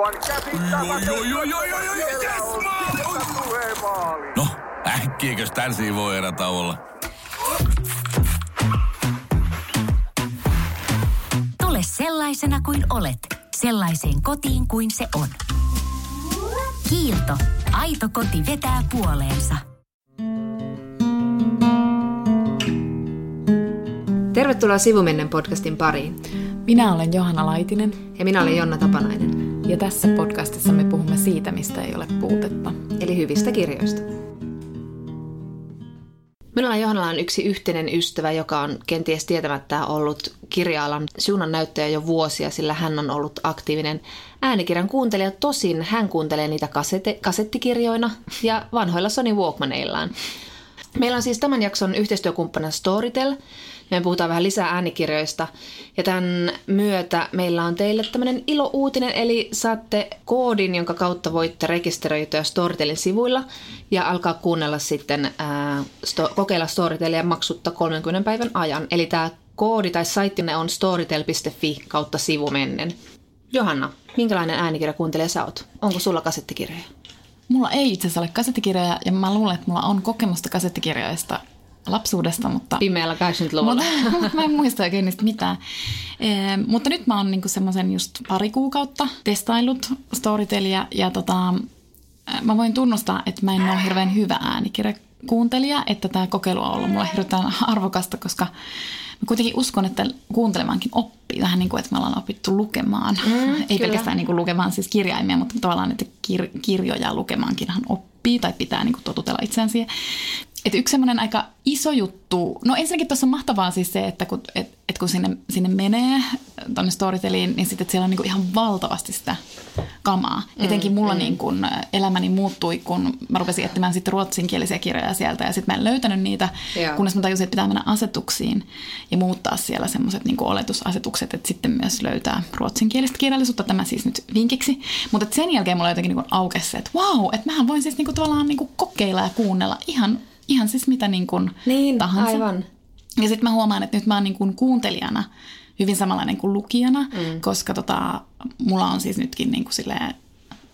Aivan yes. No, äkkiäkös tän voi erä olla? Tule sellaisena kuin olet, sellaiseen kotiin kuin se on. Kiilto. Aito koti vetää puoleensa. Tervetuloa Sivumennen podcastin pariin. Minä olen Johanna Laitinen Ja minä olen Jonna Tapanainen, ja tässä podcastissa me puhumme siitä, mistä ei ole puutetta. eli hyvistä kirjoista. Minulla ja Johannalla on yksi yhteinen ystävä, joka on kenties tietämättä ollut kirja-alan suunnan näyttäjä jo vuosia, sillä hän on ollut aktiivinen äänikirjan kuuntelija. Tosin hän kuuntelee niitä kasete- kasettikirjoina ja vanhoilla Sony Walkmaneillaan. Meillä on siis tämän jakson yhteistyökumppana Storytel. Me puhutaan vähän lisää äänikirjoista. Ja tämän myötä meillä on teille tämmöinen ilo-uutinen, eli saatte koodin, jonka kautta voitte rekisteröityä Storytelin sivuilla ja alkaa kuunnella sitten, ää, sto- kokeilla Storytelia maksutta 30 päivän ajan. Eli tämä koodi tai saittinne on storytel.fi kautta sivumennen. Johanna, minkälainen äänikirjakuuntelija sä oot? Onko sulla kasettikirjoja? Mulla ei itse asiassa ole kasettikirjoja, ja mä luulen, että mulla on kokemusta kasettikirjoista lapsuudesta, mutta... Pimeällä 80-luvulla. Mutta mä en muista oikein niistä mitään. E, mutta nyt mä oon niinku semmoisen just pari kuukautta testaillut Storytelia ja tota, mä voin tunnustaa, että mä en ole hirveän hyvä äänikirjakuuntelija, että tämä kokeilu on ollut mulle hirveän arvokasta, koska mä kuitenkin uskon, että kuuntelemaankin oppii. Vähän niin kuin, että me ollaan opittu lukemaan. Mm, Ei kyllä. pelkästään niin kuin lukemaan siis kirjaimia, mutta tavallaan, että kir- kirjoja lukemaankinhan oppii tai pitää niin kuin totutella itseään siihen. Et yksi semmoinen aika iso juttu, no ensinnäkin tuossa on mahtavaa siis se, että kun, et, et kun sinne, sinne menee tuonne Storyteliin, niin sitten siellä on niinku ihan valtavasti sitä kamaa. Mm, Etenkin mulla mm. niin kun elämäni muuttui, kun mä rupesin etsimään sitten ruotsinkielisiä kirjoja sieltä ja sitten mä en löytänyt niitä, Joo. kunnes mä tajusin, että pitää mennä asetuksiin ja muuttaa siellä semmoiset niin oletusasetukset, että sitten myös löytää ruotsinkielistä kirjallisuutta, tämä siis nyt vinkiksi. Mutta sen jälkeen mulla jotenkin niin aukesi se, että wow, että mähän voin siis niin kuin tavallaan niin kuin kokeilla ja kuunnella ihan, ihan siis mitä niin kuin Niin, tahansa. aivan. Ja sitten mä huomaan, että nyt mä oon niin kuin kuuntelijana hyvin samanlainen kuin lukijana, mm. koska tota, mulla on siis nytkin niin kuin silleen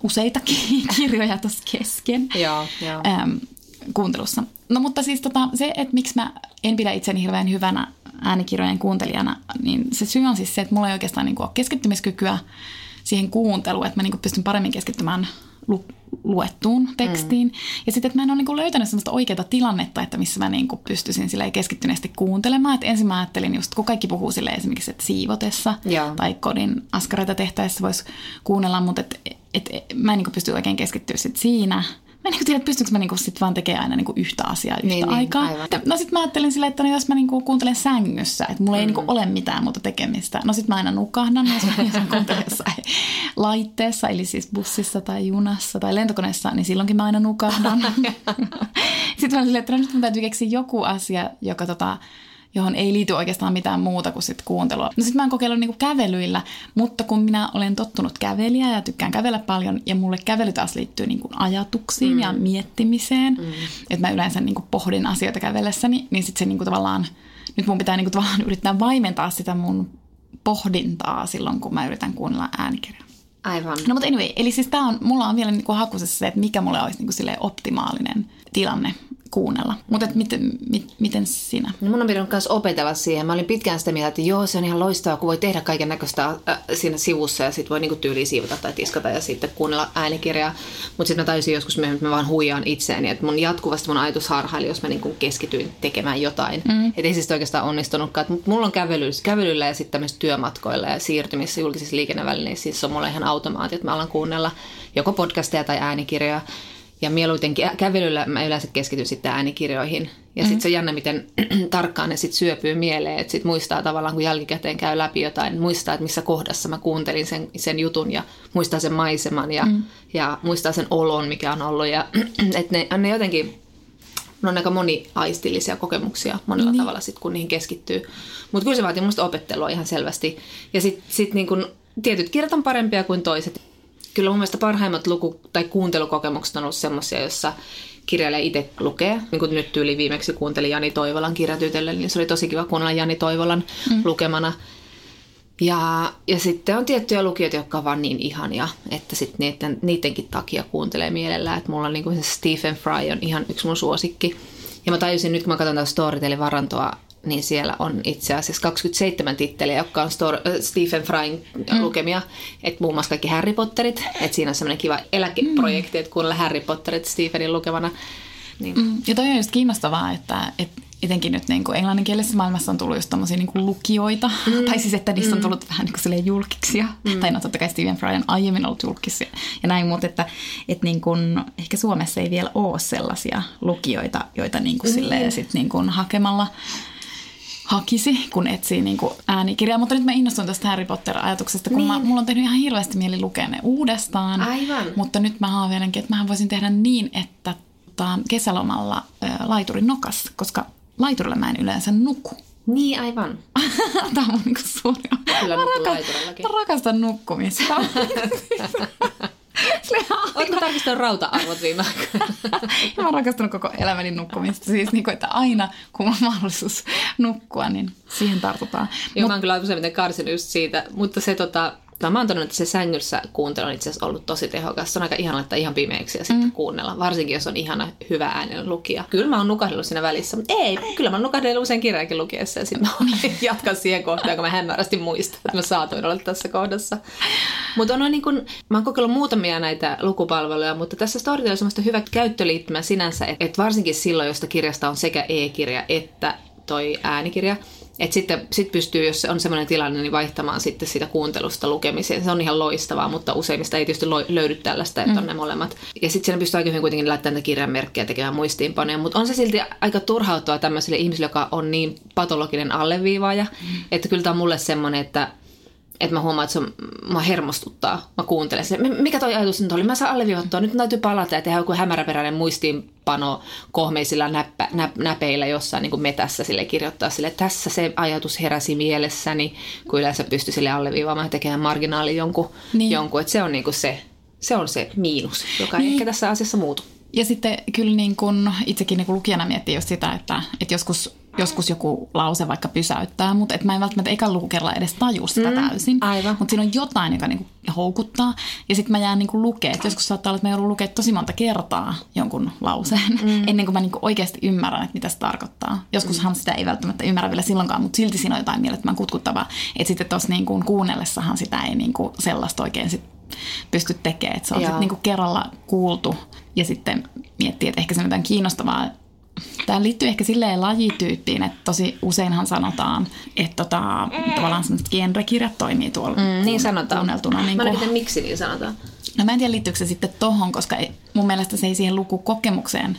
useitakin kirjoja tuossa kesken Joo, joo. äm, kuuntelussa. No mutta siis tota, se, että miksi mä en pidä itseni hirveän hyvänä äänikirjojen kuuntelijana, niin se syy on siis se, että mulla ei oikeastaan niin kuin ole keskittymiskykyä siihen kuunteluun, että mä niin kuin pystyn paremmin keskittymään lu- luettuun tekstiin. Mm. Ja sitten, että mä en ole niin kuin löytänyt sellaista oikeaa tilannetta, että missä mä niin pystyisin silleen keskittyneesti kuuntelemaan. Että ensin mä ajattelin just, kun kaikki puhuu sille esimerkiksi, että siivotessa Joo. tai kodin askareita tehtäessä voisi kuunnella, mutta et, et, et, mä en niin kuin pysty oikein keskittyä sit siinä. Mä en niin tiedä, että pystynkö mä niinku sit vaan tekemään aina niinku yhtä asiaa yhtä Niin, niin, aikaa. aivan. Että- No sit mä ajattelin silleen, että no jos mä niinku kuuntelen sängyssä, että mulla ei niinku ole mitään muuta tekemistä. No sit mä aina nukahdan, jos mä, jos mä kuuntelen jossain laitteessa, eli siis bussissa tai junassa tai lentokoneessa, niin silloinkin mä aina nukahdan. Sitten mä olin silleen, että no nyt mun täytyy keksiä joku asia, joka tota, johon ei liity oikeastaan mitään muuta kuin sit kuuntelua. No sit mä oon kokeillut niinku kävelyillä, mutta kun minä olen tottunut kävelijä ja tykkään kävellä paljon, ja mulle kävely taas liittyy niinku ajatuksiin mm. ja miettimiseen, mm. että mä yleensä niinku pohdin asioita kävellessäni, niin sit se niinku tavallaan, nyt mun pitää niinku tavallaan yrittää vaimentaa sitä mun pohdintaa silloin, kun mä yritän kuunnella äänikirjaa. Aivan. No mutta anyway, eli siis tää on, mulla on vielä niinku hakusessa se, että mikä mulle olisi niinku optimaalinen tilanne kuunnella. Mutta miten, mit, miten sinä? No mun on pitänyt myös opetella siihen. Mä olin pitkään sitä mieltä, että joo, se on ihan loistavaa, kun voi tehdä kaiken näköistä äh, siinä sivussa ja sitten voi niinku tyyliin siivota tai tiskata ja sitten kuunnella äänikirjaa. Mutta sitten mä tajusin joskus myöhemmin, että mä vaan huijaan itseäni. Että mun jatkuvasti mun ajatus harhaili, jos mä niinku keskityin tekemään jotain. Mm. Että ei siis oikeastaan onnistunutkaan. Et mulla on kävely, kävelyllä ja sitten tämmöisissä työmatkoilla ja siirtymissä julkisissa liikennevälineissä. Siis on mulla ihan automaatti, että mä alan kuunnella joko podcasteja tai äänikirjoja. Ja mieluiten kä- kävelyllä mä yleensä keskityn sitten äänikirjoihin. Ja sitten se on jännä, miten tarkkaan ne sitten syöpyy mieleen. Että sitten muistaa tavallaan, kun jälkikäteen käy läpi jotain, muistaa, että missä kohdassa mä kuuntelin sen, sen jutun ja muistaa sen maiseman ja, mm. ja muistaa sen olon, mikä on ollut. Ja että ne, ne jotenkin, ne on aika moniaistillisia kokemuksia monella niin. tavalla sit, kun niihin keskittyy. Mutta kyllä se vaatii musta opettelua ihan selvästi. Ja sitten sit niin kun, tietyt kirjat on parempia kuin toiset. Kyllä mun mielestä parhaimmat luku- tai kuuntelukokemukset on ollut semmoisia, jossa kirjailija itse lukee. Niin kuin nyt tyyli viimeksi kuuntelin Jani Toivolan kirjatytölle, niin se oli tosi kiva kuunnella Jani Toivolan mm. lukemana. Ja, ja sitten on tiettyjä lukijoita, jotka on vaan niin ihania, että sitten niiden, niidenkin takia kuuntelee mielellään. Että mulla on niin kuin se Stephen Fry on ihan yksi mun suosikki. Ja mä tajusin nyt, kun mä katson tätä Storytelin-varantoa, niin siellä on itse asiassa 27 titteliä, jotka on Stor- äh, Stephen Fryn mm. lukemia. Että muun muassa kaikki Harry Potterit. Että siinä on semmoinen kiva eläkeprojekti, että kuunnella Harry Potterit Stephenin lukemana. Niin. Mm, ja toi on just kiinnostavaa, että, että etenkin nyt niin kuin englanninkielisessä maailmassa on tullut just tommosia niin kuin lukijoita. Mm. tai siis, että niistä on tullut vähän niin kuin julkiksia. Mm. Tai no totta kai Stephen Fry on aiemmin ollut julkisia ja näin, mutta että, että niin kuin, ehkä Suomessa ei vielä ole sellaisia lukijoita, joita niin kuin mm. silleen sit niin kuin hakemalla hakisi, kun etsii niin kuin äänikirjaa. Mutta nyt mä innostuin tästä Harry Potter-ajatuksesta, kun niin. mä, mulla on tehnyt ihan hirveästi mieli lukea ne uudestaan. Aivan. Mutta nyt mä haaveilenkin, että mä voisin tehdä niin, että tota, kesälomalla laiturin nokas, koska laiturilla mä en yleensä nuku. Niin, aivan. Tämä on mun niinku suuri... Kyllä mä, rakas, mä rakastan nukkumista. Oletko tarkistanut rauta-arvot viime aikoina? mä oon rakastanut koko elämäni nukkumista. Siis niin kuin, että aina kun on mahdollisuus nukkua, niin siihen tartutaan. Joo, Mut... mä oon kyllä useimmiten karsinut just siitä, mutta se tota, tai mä oon todennut, että se sängyssä kuuntelu on itse asiassa ollut tosi tehokas. Se on aika ihana laittaa ihan pimeäksi ja sitten mm. kuunnella. Varsinkin, jos on ihana, hyvä äänen lukija. Kyllä mä oon nukahdellut siinä välissä, mutta ei. Kyllä mä oon nukahdellut usein kirjaakin lukiessa ja sitten mä jatkan siihen kohtaan, kun mä hämärästi muistan, että mä saatoin olla tässä kohdassa. Mutta on niin kun, mä oon kokeillut muutamia näitä lukupalveluja, mutta tässä Storytel on semmoista hyvä käyttöliittymä sinänsä, että varsinkin silloin, josta kirjasta on sekä e-kirja että toi äänikirja, et sitten sit pystyy, jos on sellainen tilanne, niin vaihtamaan sitten sitä kuuntelusta lukemiseen. Se on ihan loistavaa, mutta useimmista ei tietysti löydy tällaista, että mm. on ne molemmat. Ja sitten siinä pystyy aika hyvin kuitenkin laittamaan näitä kirjanmerkkejä tekemään muistiinpanoja. Mutta on se silti aika turhautua tämmöiselle ihmiselle, joka on niin patologinen alleviivaaja. Mm. Että kyllä tämä on mulle semmoinen, että että mä huomaan, että se on, mä hermostuttaa. Mä kuuntelen sen. Mikä toi ajatus nyt oli? Mä saan alleviivattua. Nyt täytyy palata ja tehdä joku hämäräperäinen muistiinpano kohmeisilla näppä, nä, näpeillä jossain niin kuin metässä sille kirjoittaa sille. Tässä se ajatus heräsi mielessäni, kun yleensä pystyy sille alleviivaamaan ja tekemään marginaali jonkun. Niin. jonkun. Että se on niin kuin se, se on se miinus, joka niin. ei ehkä tässä asiassa muutu. Ja sitten kyllä niin kun itsekin niin kun lukijana miettii just sitä, että, että joskus joskus joku lause vaikka pysäyttää, mutta et mä en välttämättä eka lukukerralla edes taju sitä mm, täysin. Aivan. Mutta siinä on jotain, joka niinku houkuttaa. Ja sitten mä jään niinku lukemaan. Joskus saattaa olla, että mä joudun lukemaan tosi monta kertaa jonkun lauseen, mm. ennen kuin mä niinku oikeasti ymmärrän, että mitä se tarkoittaa. Joskushan mm. sitä ei välttämättä ymmärrä vielä silloinkaan, mutta silti siinä on jotain mielettömän kutkuttavaa. Että sitten tuossa niinku kuunnellessahan sitä ei niinku sellaista oikein sit pysty tekemään. Että se on sitten niinku kerralla kuultu ja sitten miettii, että ehkä se on jotain kiinnostavaa Tämä liittyy ehkä silleen lajityyppiin, että tosi useinhan sanotaan, että tota, tavallaan sellaiset genrekirjat toimii tuolla mm, niin sanotaan. kuunneltuna. Niin Mä en tiedä, miksi niin sanotaan. No mä en tiedä, liittyykö se sitten tohon, koska ei, mun mielestä se ei siihen lukukokemukseen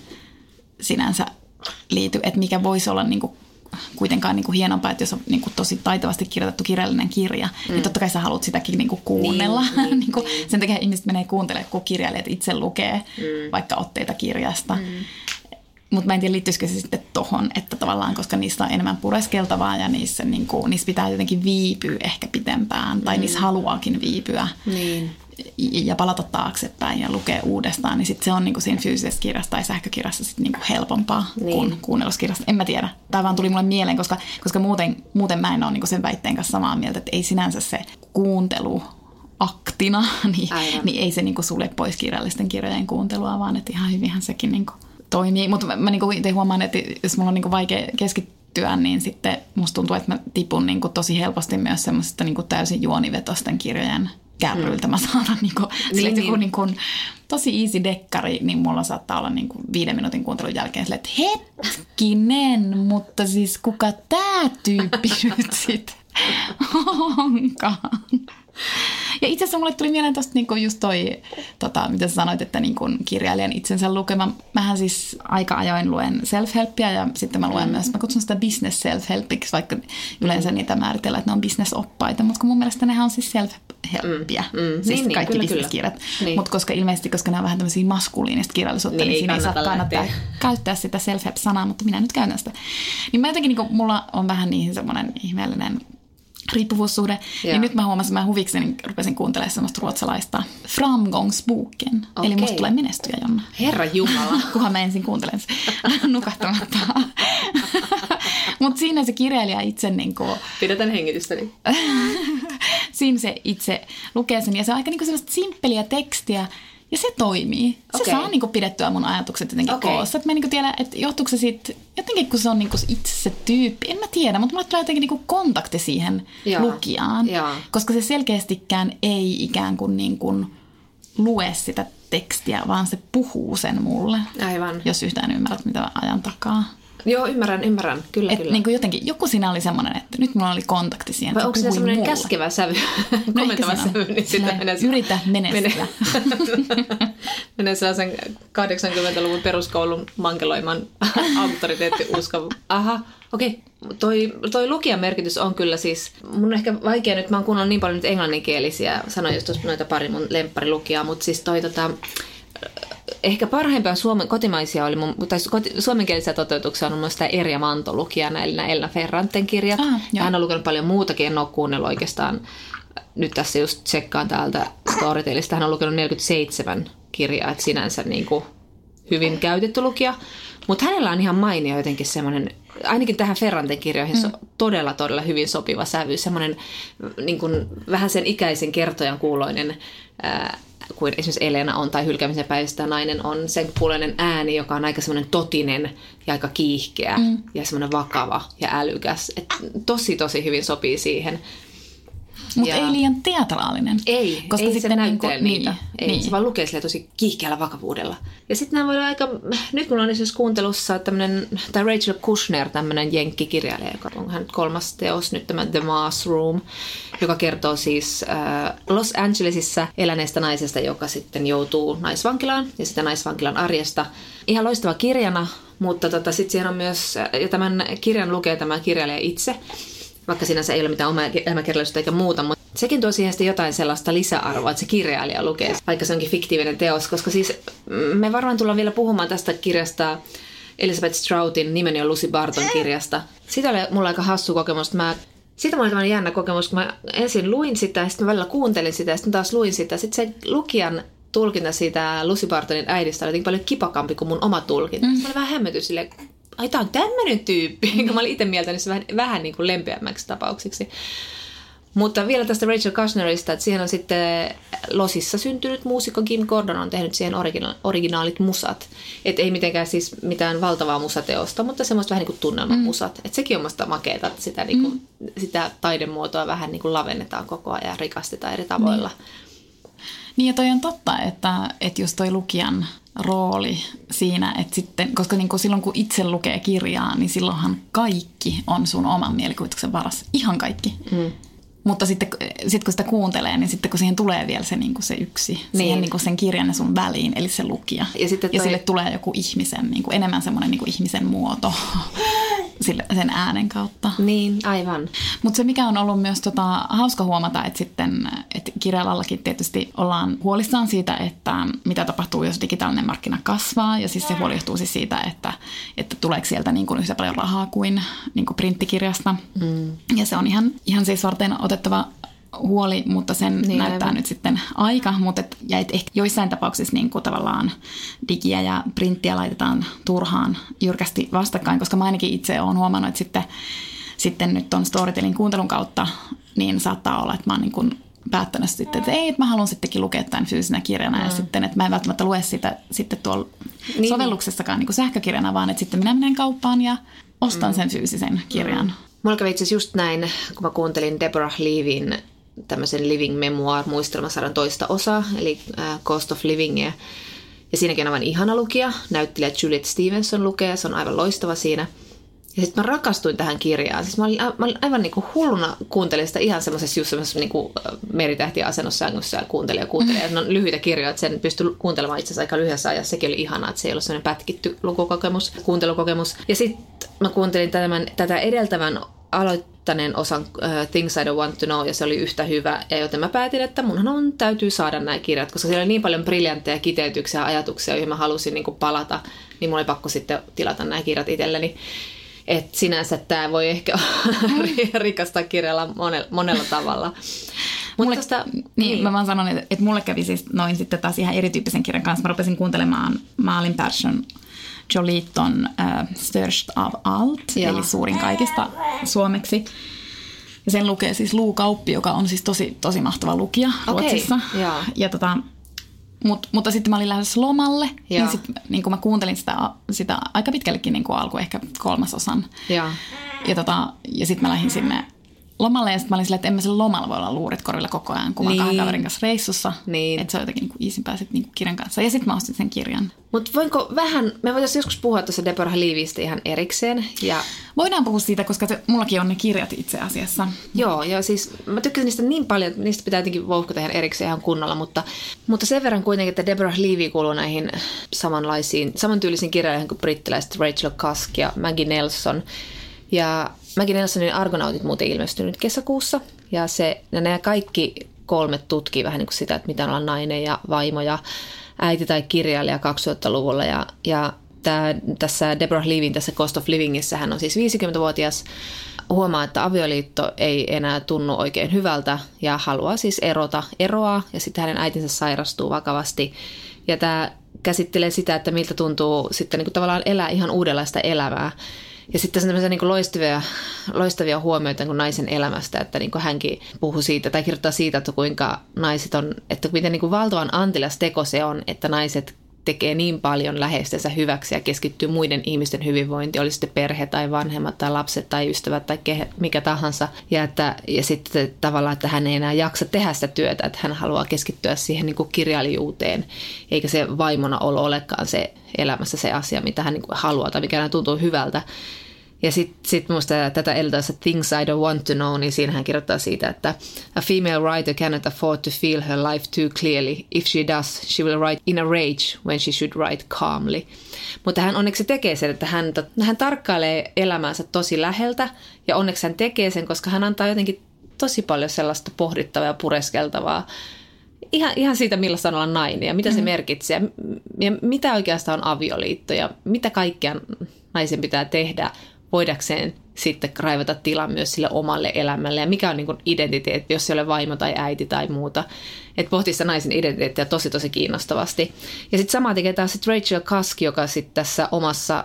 sinänsä liity, että mikä voisi olla niin kuin kuitenkaan niin kuin hienompaa, että jos on niin kuin tosi taitavasti kirjoitettu kirjallinen kirja, niin mm. niin totta kai sä haluat sitäkin niin kuin kuunnella. Niin, niin kuin, niin. Sen takia ihmiset menee kuuntelemaan, kun kirjailijat itse lukee mm. vaikka otteita kirjasta. Mm. Mutta mä en tiedä, liittyisikö se sitten tohon, että tavallaan, koska niistä on enemmän pureskeltavaa ja niissä, niin kuin, niissä pitää jotenkin viipyä ehkä pitempään tai mm. niissä haluaakin viipyä. Niin. Ja palata taaksepäin ja lukea uudestaan, niin sit se on niin kuin siinä fyysisessä kirjassa tai sähkökirjassa sit niin kuin helpompaa niin. kuin kuunnelluskirjasta. En mä tiedä. Tämä vaan tuli mulle mieleen, koska, koska muuten, muuten mä en ole niin kuin sen väitteen kanssa samaa mieltä, että ei sinänsä se kuuntelu aktina, niin, niin ei se niin kuin sulle pois kirjallisten kirjojen kuuntelua, vaan että ihan hyvinhän sekin niin kuin toimii. Mutta mä, mä niinku itse huomaan, että jos mulla on niinku vaikea keskittyä, niin sitten musta tuntuu, että mä tipun niinku tosi helposti myös semmoisesta niinku täysin juonivetosten kirjojen kärryiltä. Mm. Mä saadaan niinku, niin, niin. Joku niinku, tosi easy dekkari, niin mulla saattaa olla niinku viiden minuutin kuuntelun jälkeen sille, että hetkinen, mutta siis kuka tää tyyppi nyt sitten onkaan? Ja itse asiassa mulle tuli mieleen tuosta niinku just toi, tota, mitä sä sanoit, että niinku kirjailijan itsensä lukema. Mähän siis aika ajoin luen self-helpia ja sitten mä luen mm. myös, mä kutsun sitä business self-helpiksi, vaikka yleensä niitä määritellään, että ne on business-oppaita, mutta kun mun mielestä nehän on siis self-helpia, mm. Mm. siis niin, kaikki niin, business-kirjat. Niin. Mutta koska ilmeisesti, koska ne on vähän tämmöisiä maskuliinista kirjallisuutta, niin, niin siinä ei saa kannattaa käyttää sitä self-help-sanaa, mutta minä nyt käytän sitä. Niin mä jotenkin, niin mulla on vähän niihin semmoinen ihmeellinen riippuvuussuhde. Niin ja. Niin nyt mä huomasin, että mä huvikseni rupesin kuuntelemaan semmoista ruotsalaista Framgångsboken. Okay. Eli musta tulee menestyjä Jonna. Herra Jumala. Kunhan mä ensin kuuntelen sen nukahtamatta. Mutta siinä se kirjailija itse niin kuin, Pidetään hengitystäni. siinä se itse lukee sen ja se on aika niin kuin sellaista simppeliä tekstiä ja se toimii. Se Okei. saa niin kuin pidettyä mun ajatukset jotenkin Okei. koossa. Että mä en niin tiedä, että johtuuko se siitä, jotenkin kun se on niin kuin itse se tyyppi, en mä tiedä, mutta mulle tulee jotenkin niin kuin kontakti siihen Joo. lukijaan. Joo. Koska se selkeästikään ei ikään kuin, niin kuin lue sitä tekstiä, vaan se puhuu sen mulle. Aivan. Jos yhtään ymmärrät, mitä mä ajan takaa. Joo, ymmärrän, ymmärrän. Kyllä, Et kyllä. niin kuin jotenkin, joku siinä oli semmoinen, että nyt mulla oli kontakti siihen. Vai onko se semmoinen mulle. käskevä sävy, No komentava sävy, niin sitä menee... yritä menestyä. Menee, menee sellaisen 80-luvun peruskoulun mankeloiman auktoriteettiuskon. Aha, okei. Toi, toi lukijan merkitys on kyllä siis, mun on ehkä vaikea nyt, mä oon kuunnellut niin paljon nyt englanninkielisiä, sanoin just tuossa noita pari mun lempparilukijaa, mutta siis toi tota, ehkä parhaimpia suomen, kotimaisia oli mun, tai suomenkielisiä toteutuksia on mun mielestä Erja Manto lukijana, eli nämä Elna Ferranten kirjat. Ah, ja hän on lukenut paljon muutakin, en ole kuunnellut oikeastaan. Nyt tässä just tsekkaan täältä Storytelista, hän on lukenut 47 kirjaa, että sinänsä niin kuin hyvin käytetty lukija. Mutta hänellä on ihan mainio jotenkin semmoinen, ainakin tähän Ferranten kirjoihin mm. todella, todella hyvin sopiva sävy. Semmoinen niin kuin, vähän sen ikäisen kertojan kuuloinen, ää, kuin esimerkiksi Elena on tai hylkäämisen päivästä nainen on sen kuuloinen ääni, joka on aika semmoinen totinen ja aika kiihkeä mm. ja semmoinen vakava ja älykäs. Et tosi, tosi hyvin sopii siihen. Mutta Ja- ei liian teatraalinen. Ei, Koska ei se sitten näyttele niinku- niitä. niin, ei, niin. Se vaan lukee sille tosi kiihkeällä vakavuudella. Ja sitten nämä voi olla aika... Nyt mulla on esimerkiksi kuuntelussa tämmönen, tai Rachel Kushner, tämmöinen jenkkikirjailija, joka on hän kolmas teos nyt, tämä The Mass Room, joka kertoo siis äh, Los Angelesissa eläneestä naisesta, joka sitten joutuu naisvankilaan ja sitä naisvankilan arjesta. Ihan loistava kirjana, mutta tota, sitten siihen on myös, ja tämän kirjan lukee tämä kirjailija itse, vaikka sinänsä ei ole mitään omaa elämäkerrallisuutta eikä muuta, mutta sekin tuo siihen jotain sellaista lisäarvoa, että se kirjailija lukee, vaikka se onkin fiktiivinen teos, koska siis mm, me varmaan tullaan vielä puhumaan tästä kirjasta Elizabeth Stroutin Nimeni on Lucy Barton kirjasta. Siitä oli mulla aika hassu kokemus, että mä siitä mulla oli tämmöinen jännä kokemus, kun mä ensin luin sitä ja sitten mä välillä kuuntelin sitä ja sitten taas luin sitä. Sitten se lukijan tulkinta siitä Lucy Bartonin äidistä oli jotenkin paljon kipakampi kuin mun oma tulkinta. Mm. Mä olin vähän hämmätys silleen, ai tää on tämmöinen tyyppi. Mm. Mä olin itse mieltänyt se vähän, vähän niin kuin lempeämmäksi tapauksiksi. Mutta vielä tästä Rachel Kushnerista, että siihen on sitten Losissa syntynyt muusikko Kim Gordon on tehnyt siihen origina- originaalit musat. Että ei mitenkään siis mitään valtavaa musateosta, mutta semmoista vähän niin kuin tunnelmamusat. Mm. Että sekin on musta makeeta, että sitä, niin kuin, mm. sitä taidemuotoa vähän niin kuin lavennetaan koko ajan ja rikastetaan eri tavoilla. Niin ja toi on totta, että, että just toi lukijan rooli siinä, että sitten, koska niin kuin silloin kun itse lukee kirjaa, niin silloinhan kaikki on sun oman mielikuvituksen varassa. Ihan kaikki. Mm. Mutta sitten sit kun sitä kuuntelee, niin sitten kun siihen tulee vielä se, niin kuin se yksi, niin. siihen niin kuin sen kirjan ja sun väliin, eli se lukija. Ja sitten ja toi- sille tulee joku ihmisen, niin kuin enemmän semmoinen niin kuin ihmisen muoto sille, sen äänen kautta. Niin, aivan. Mutta se mikä on ollut myös tota, hauska huomata, että sitten että kirjalallakin tietysti ollaan huolissaan siitä, että mitä tapahtuu, jos digitaalinen markkina kasvaa. Ja siis se huoli johtuu siis siitä, että, että tuleeko sieltä niin kuin yhtä paljon rahaa kuin, niin kuin printtikirjasta. Mm. Ja se on ihan, ihan siis varten otettava huoli, mutta sen Niin, näyttää aivan. nyt sitten aika, mutta et, ja et ehkä joissain tapauksissa niin kuin tavallaan digiä ja printtiä laitetaan turhaan jyrkästi vastakkain, koska mä ainakin itse olen huomannut, että sitten, sitten nyt on Storytelin kuuntelun kautta, niin saattaa olla, että mä oon niin kuin päättänyt sitten, että ei, että mä haluan sittenkin lukea tämän fyysisenä kirjana mm. ja sitten, että mä en välttämättä lue sitä sitten tuolla Niin. niin. sovelluksessakaan niin kuin sähkökirjana, vaan että sitten minä menen kauppaan ja ostan mm. sen fyysisen kirjan. Mm. Mulla kävi itse asiassa just näin, kun mä kuuntelin Deborah Leavin tämmöisen Living Memoir muistelmasarjan toista osaa, eli äh, Cost of Livingia. Ja siinäkin on aivan ihana lukija. Näyttelijä Juliet Stevenson lukee, se on aivan loistava siinä. Ja sitten mä rakastuin tähän kirjaan. Siis mä olin, mä olin aivan niin kuin hulluna kuuntelin sitä ihan semmoisessa just semmoisessa niin kuin meritähtiasennossa sängyssä ja kuuntelin ja kuuntelin. Ja ne on lyhyitä kirjoja, että sen pystyi kuuntelemaan itse asiassa aika lyhyessä ajassa. Sekin oli ihanaa, että se ei ollut semmoinen pätkitty lukukokemus, kuuntelukokemus. Ja sitten mä kuuntelin tämän, tätä edeltävän aloittaneen osan uh, Things I Don't Want to Know, ja se oli yhtä hyvä. Ja joten mä päätin, että munhan on, täytyy saada nämä kirjat, koska siellä oli niin paljon briljantteja kiteytyksiä ja ajatuksia, joihin mä halusin niin kuin palata, niin mulla oli pakko sitten tilata nämä kirjat itselleni. Et sinänsä tämä voi ehkä rikastaa kirjalla monella, monella tavalla. Mutta Mulle, tästä, niin, niin, mä vaan sanon, että, että mulle kävi siis noin sitten taas ihan erityyppisen kirjan kanssa. Mä rupesin kuuntelemaan Maalin Persson Joliton äh, Störst av allt, Joo. eli suurin kaikista suomeksi. Ja sen lukee siis Luu Kauppi, joka on siis tosi, tosi mahtava lukija Okei, Ruotsissa. joo. Ja tota, mut, mutta sitten mä olin lähdössä lomalle, Joo. niin, sit, niin kun mä kuuntelin sitä, sitä aika pitkällekin niin alku, ehkä kolmasosan. Joo. Ja, tota, ja sitten mä lähdin sinne lomalle ja sitten mä olin silleen, että en mä sen lomalla voi olla luurit korvilla koko ajan, kun mä oon Niin. kaverin kanssa reissussa. Niin. Että se on jotenkin niin iisimpää sitten niin kirjan kanssa. Ja sitten mä ostin sen kirjan. Mutta voinko vähän, me voitaisiin joskus puhua tuossa Deborah Leavystä ihan erikseen. Ja Voidaan puhua siitä, koska se, mullakin on ne kirjat itse asiassa. Joo, ja siis mä tykkäsin niistä niin paljon, että niistä pitää jotenkin vouhkata ihan erikseen ihan kunnolla, mutta, mutta sen verran kuitenkin, että Deborah Levy kuuluu näihin samanlaisiin, samantyylisiin kirjailijoihin kuin brittiläiset Rachel Cusk ja Maggie Nelson. Ja Maggie Nelsonin Argonautit muuten ilmestynyt kesäkuussa, ja, se, ja nämä kaikki kolme tutkii vähän niin kuin sitä, että mitä on nainen ja vaimo ja äiti tai kirjailija 2000-luvulla, ja, ja Tää, tässä Deborah Levin tässä Cost of Livingissä hän on siis 50-vuotias, huomaa, että avioliitto ei enää tunnu oikein hyvältä ja haluaa siis erota, eroa ja sitten hänen äitinsä sairastuu vakavasti. Ja tämä käsittelee sitä, että miltä tuntuu sitten niin kuin tavallaan elää ihan uudenlaista elämää. Ja sitten tässä on tämmöisiä niin loistavia, loistavia huomioita niin naisen elämästä, että niin hänkin puhuu siitä tai kirjoittaa siitä, että kuinka naiset on, että miten niin valtavan antilas teko se on, että naiset tekee niin paljon läheistensä hyväksi ja keskittyy muiden ihmisten hyvinvointiin, oli sitten perhe tai vanhemmat tai lapset tai ystävät tai ke, mikä tahansa. Ja, että, ja sitten tavallaan, että hän ei enää jaksa tehdä sitä työtä, että hän haluaa keskittyä siihen niin kuin kirjailijuuteen, eikä se vaimona olo olekaan se elämässä se asia, mitä hän niin kuin haluaa tai mikä hän tuntuu hyvältä. Ja sitten sit muista tätä edeltäessä Things I Don't Want to Know, niin siinä hän kirjoittaa siitä, että A female writer cannot afford to feel her life too clearly. If she does, she will write in a rage when she should write calmly. Mutta hän onneksi tekee sen, että hän, hän tarkkailee elämäänsä tosi läheltä ja onneksi hän tekee sen, koska hän antaa jotenkin tosi paljon sellaista pohdittavaa ja pureskeltavaa ihan, ihan siitä, millaista on olla nainen ja mitä se merkitsee ja, ja mitä oikeastaan on avioliitto ja mitä kaikkea naisen pitää tehdä voidakseen sitten raivata tilaa myös sille omalle elämälle ja mikä on niin identiteetti, jos se ei ole vaimo tai äiti tai muuta. Että pohtii sitä naisen identiteettiä tosi tosi kiinnostavasti. Ja sitten sama tekee taas sit Rachel Cusk, joka sitten tässä omassa,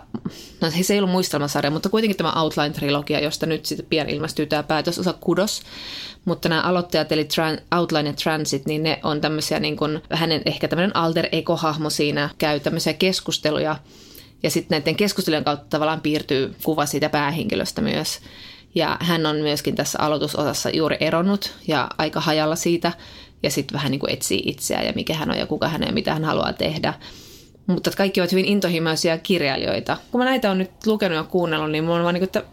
no se ei ollut muistelmasarja, mutta kuitenkin tämä Outline-trilogia, josta nyt sitten pian ilmestyy tämä päätösosa Kudos. Mutta nämä aloittajat, eli Tran- Outline ja Transit, niin ne on tämmöisiä niin kuin, hänen ehkä tämmöinen alter ego-hahmo siinä, käy tämmöisiä keskusteluja ja sitten näiden keskustelujen kautta tavallaan piirtyy kuva siitä päähenkilöstä myös. Ja hän on myöskin tässä aloitusosassa juuri eronnut ja aika hajalla siitä. Ja sitten vähän niin kuin etsii itseään ja mikä hän on ja kuka hän on ja mitä hän haluaa tehdä. Mutta kaikki ovat hyvin intohimoisia kirjailijoita. Kun mä näitä on nyt lukenut ja kuunnellut, niin mulla on vaan niin kuin, että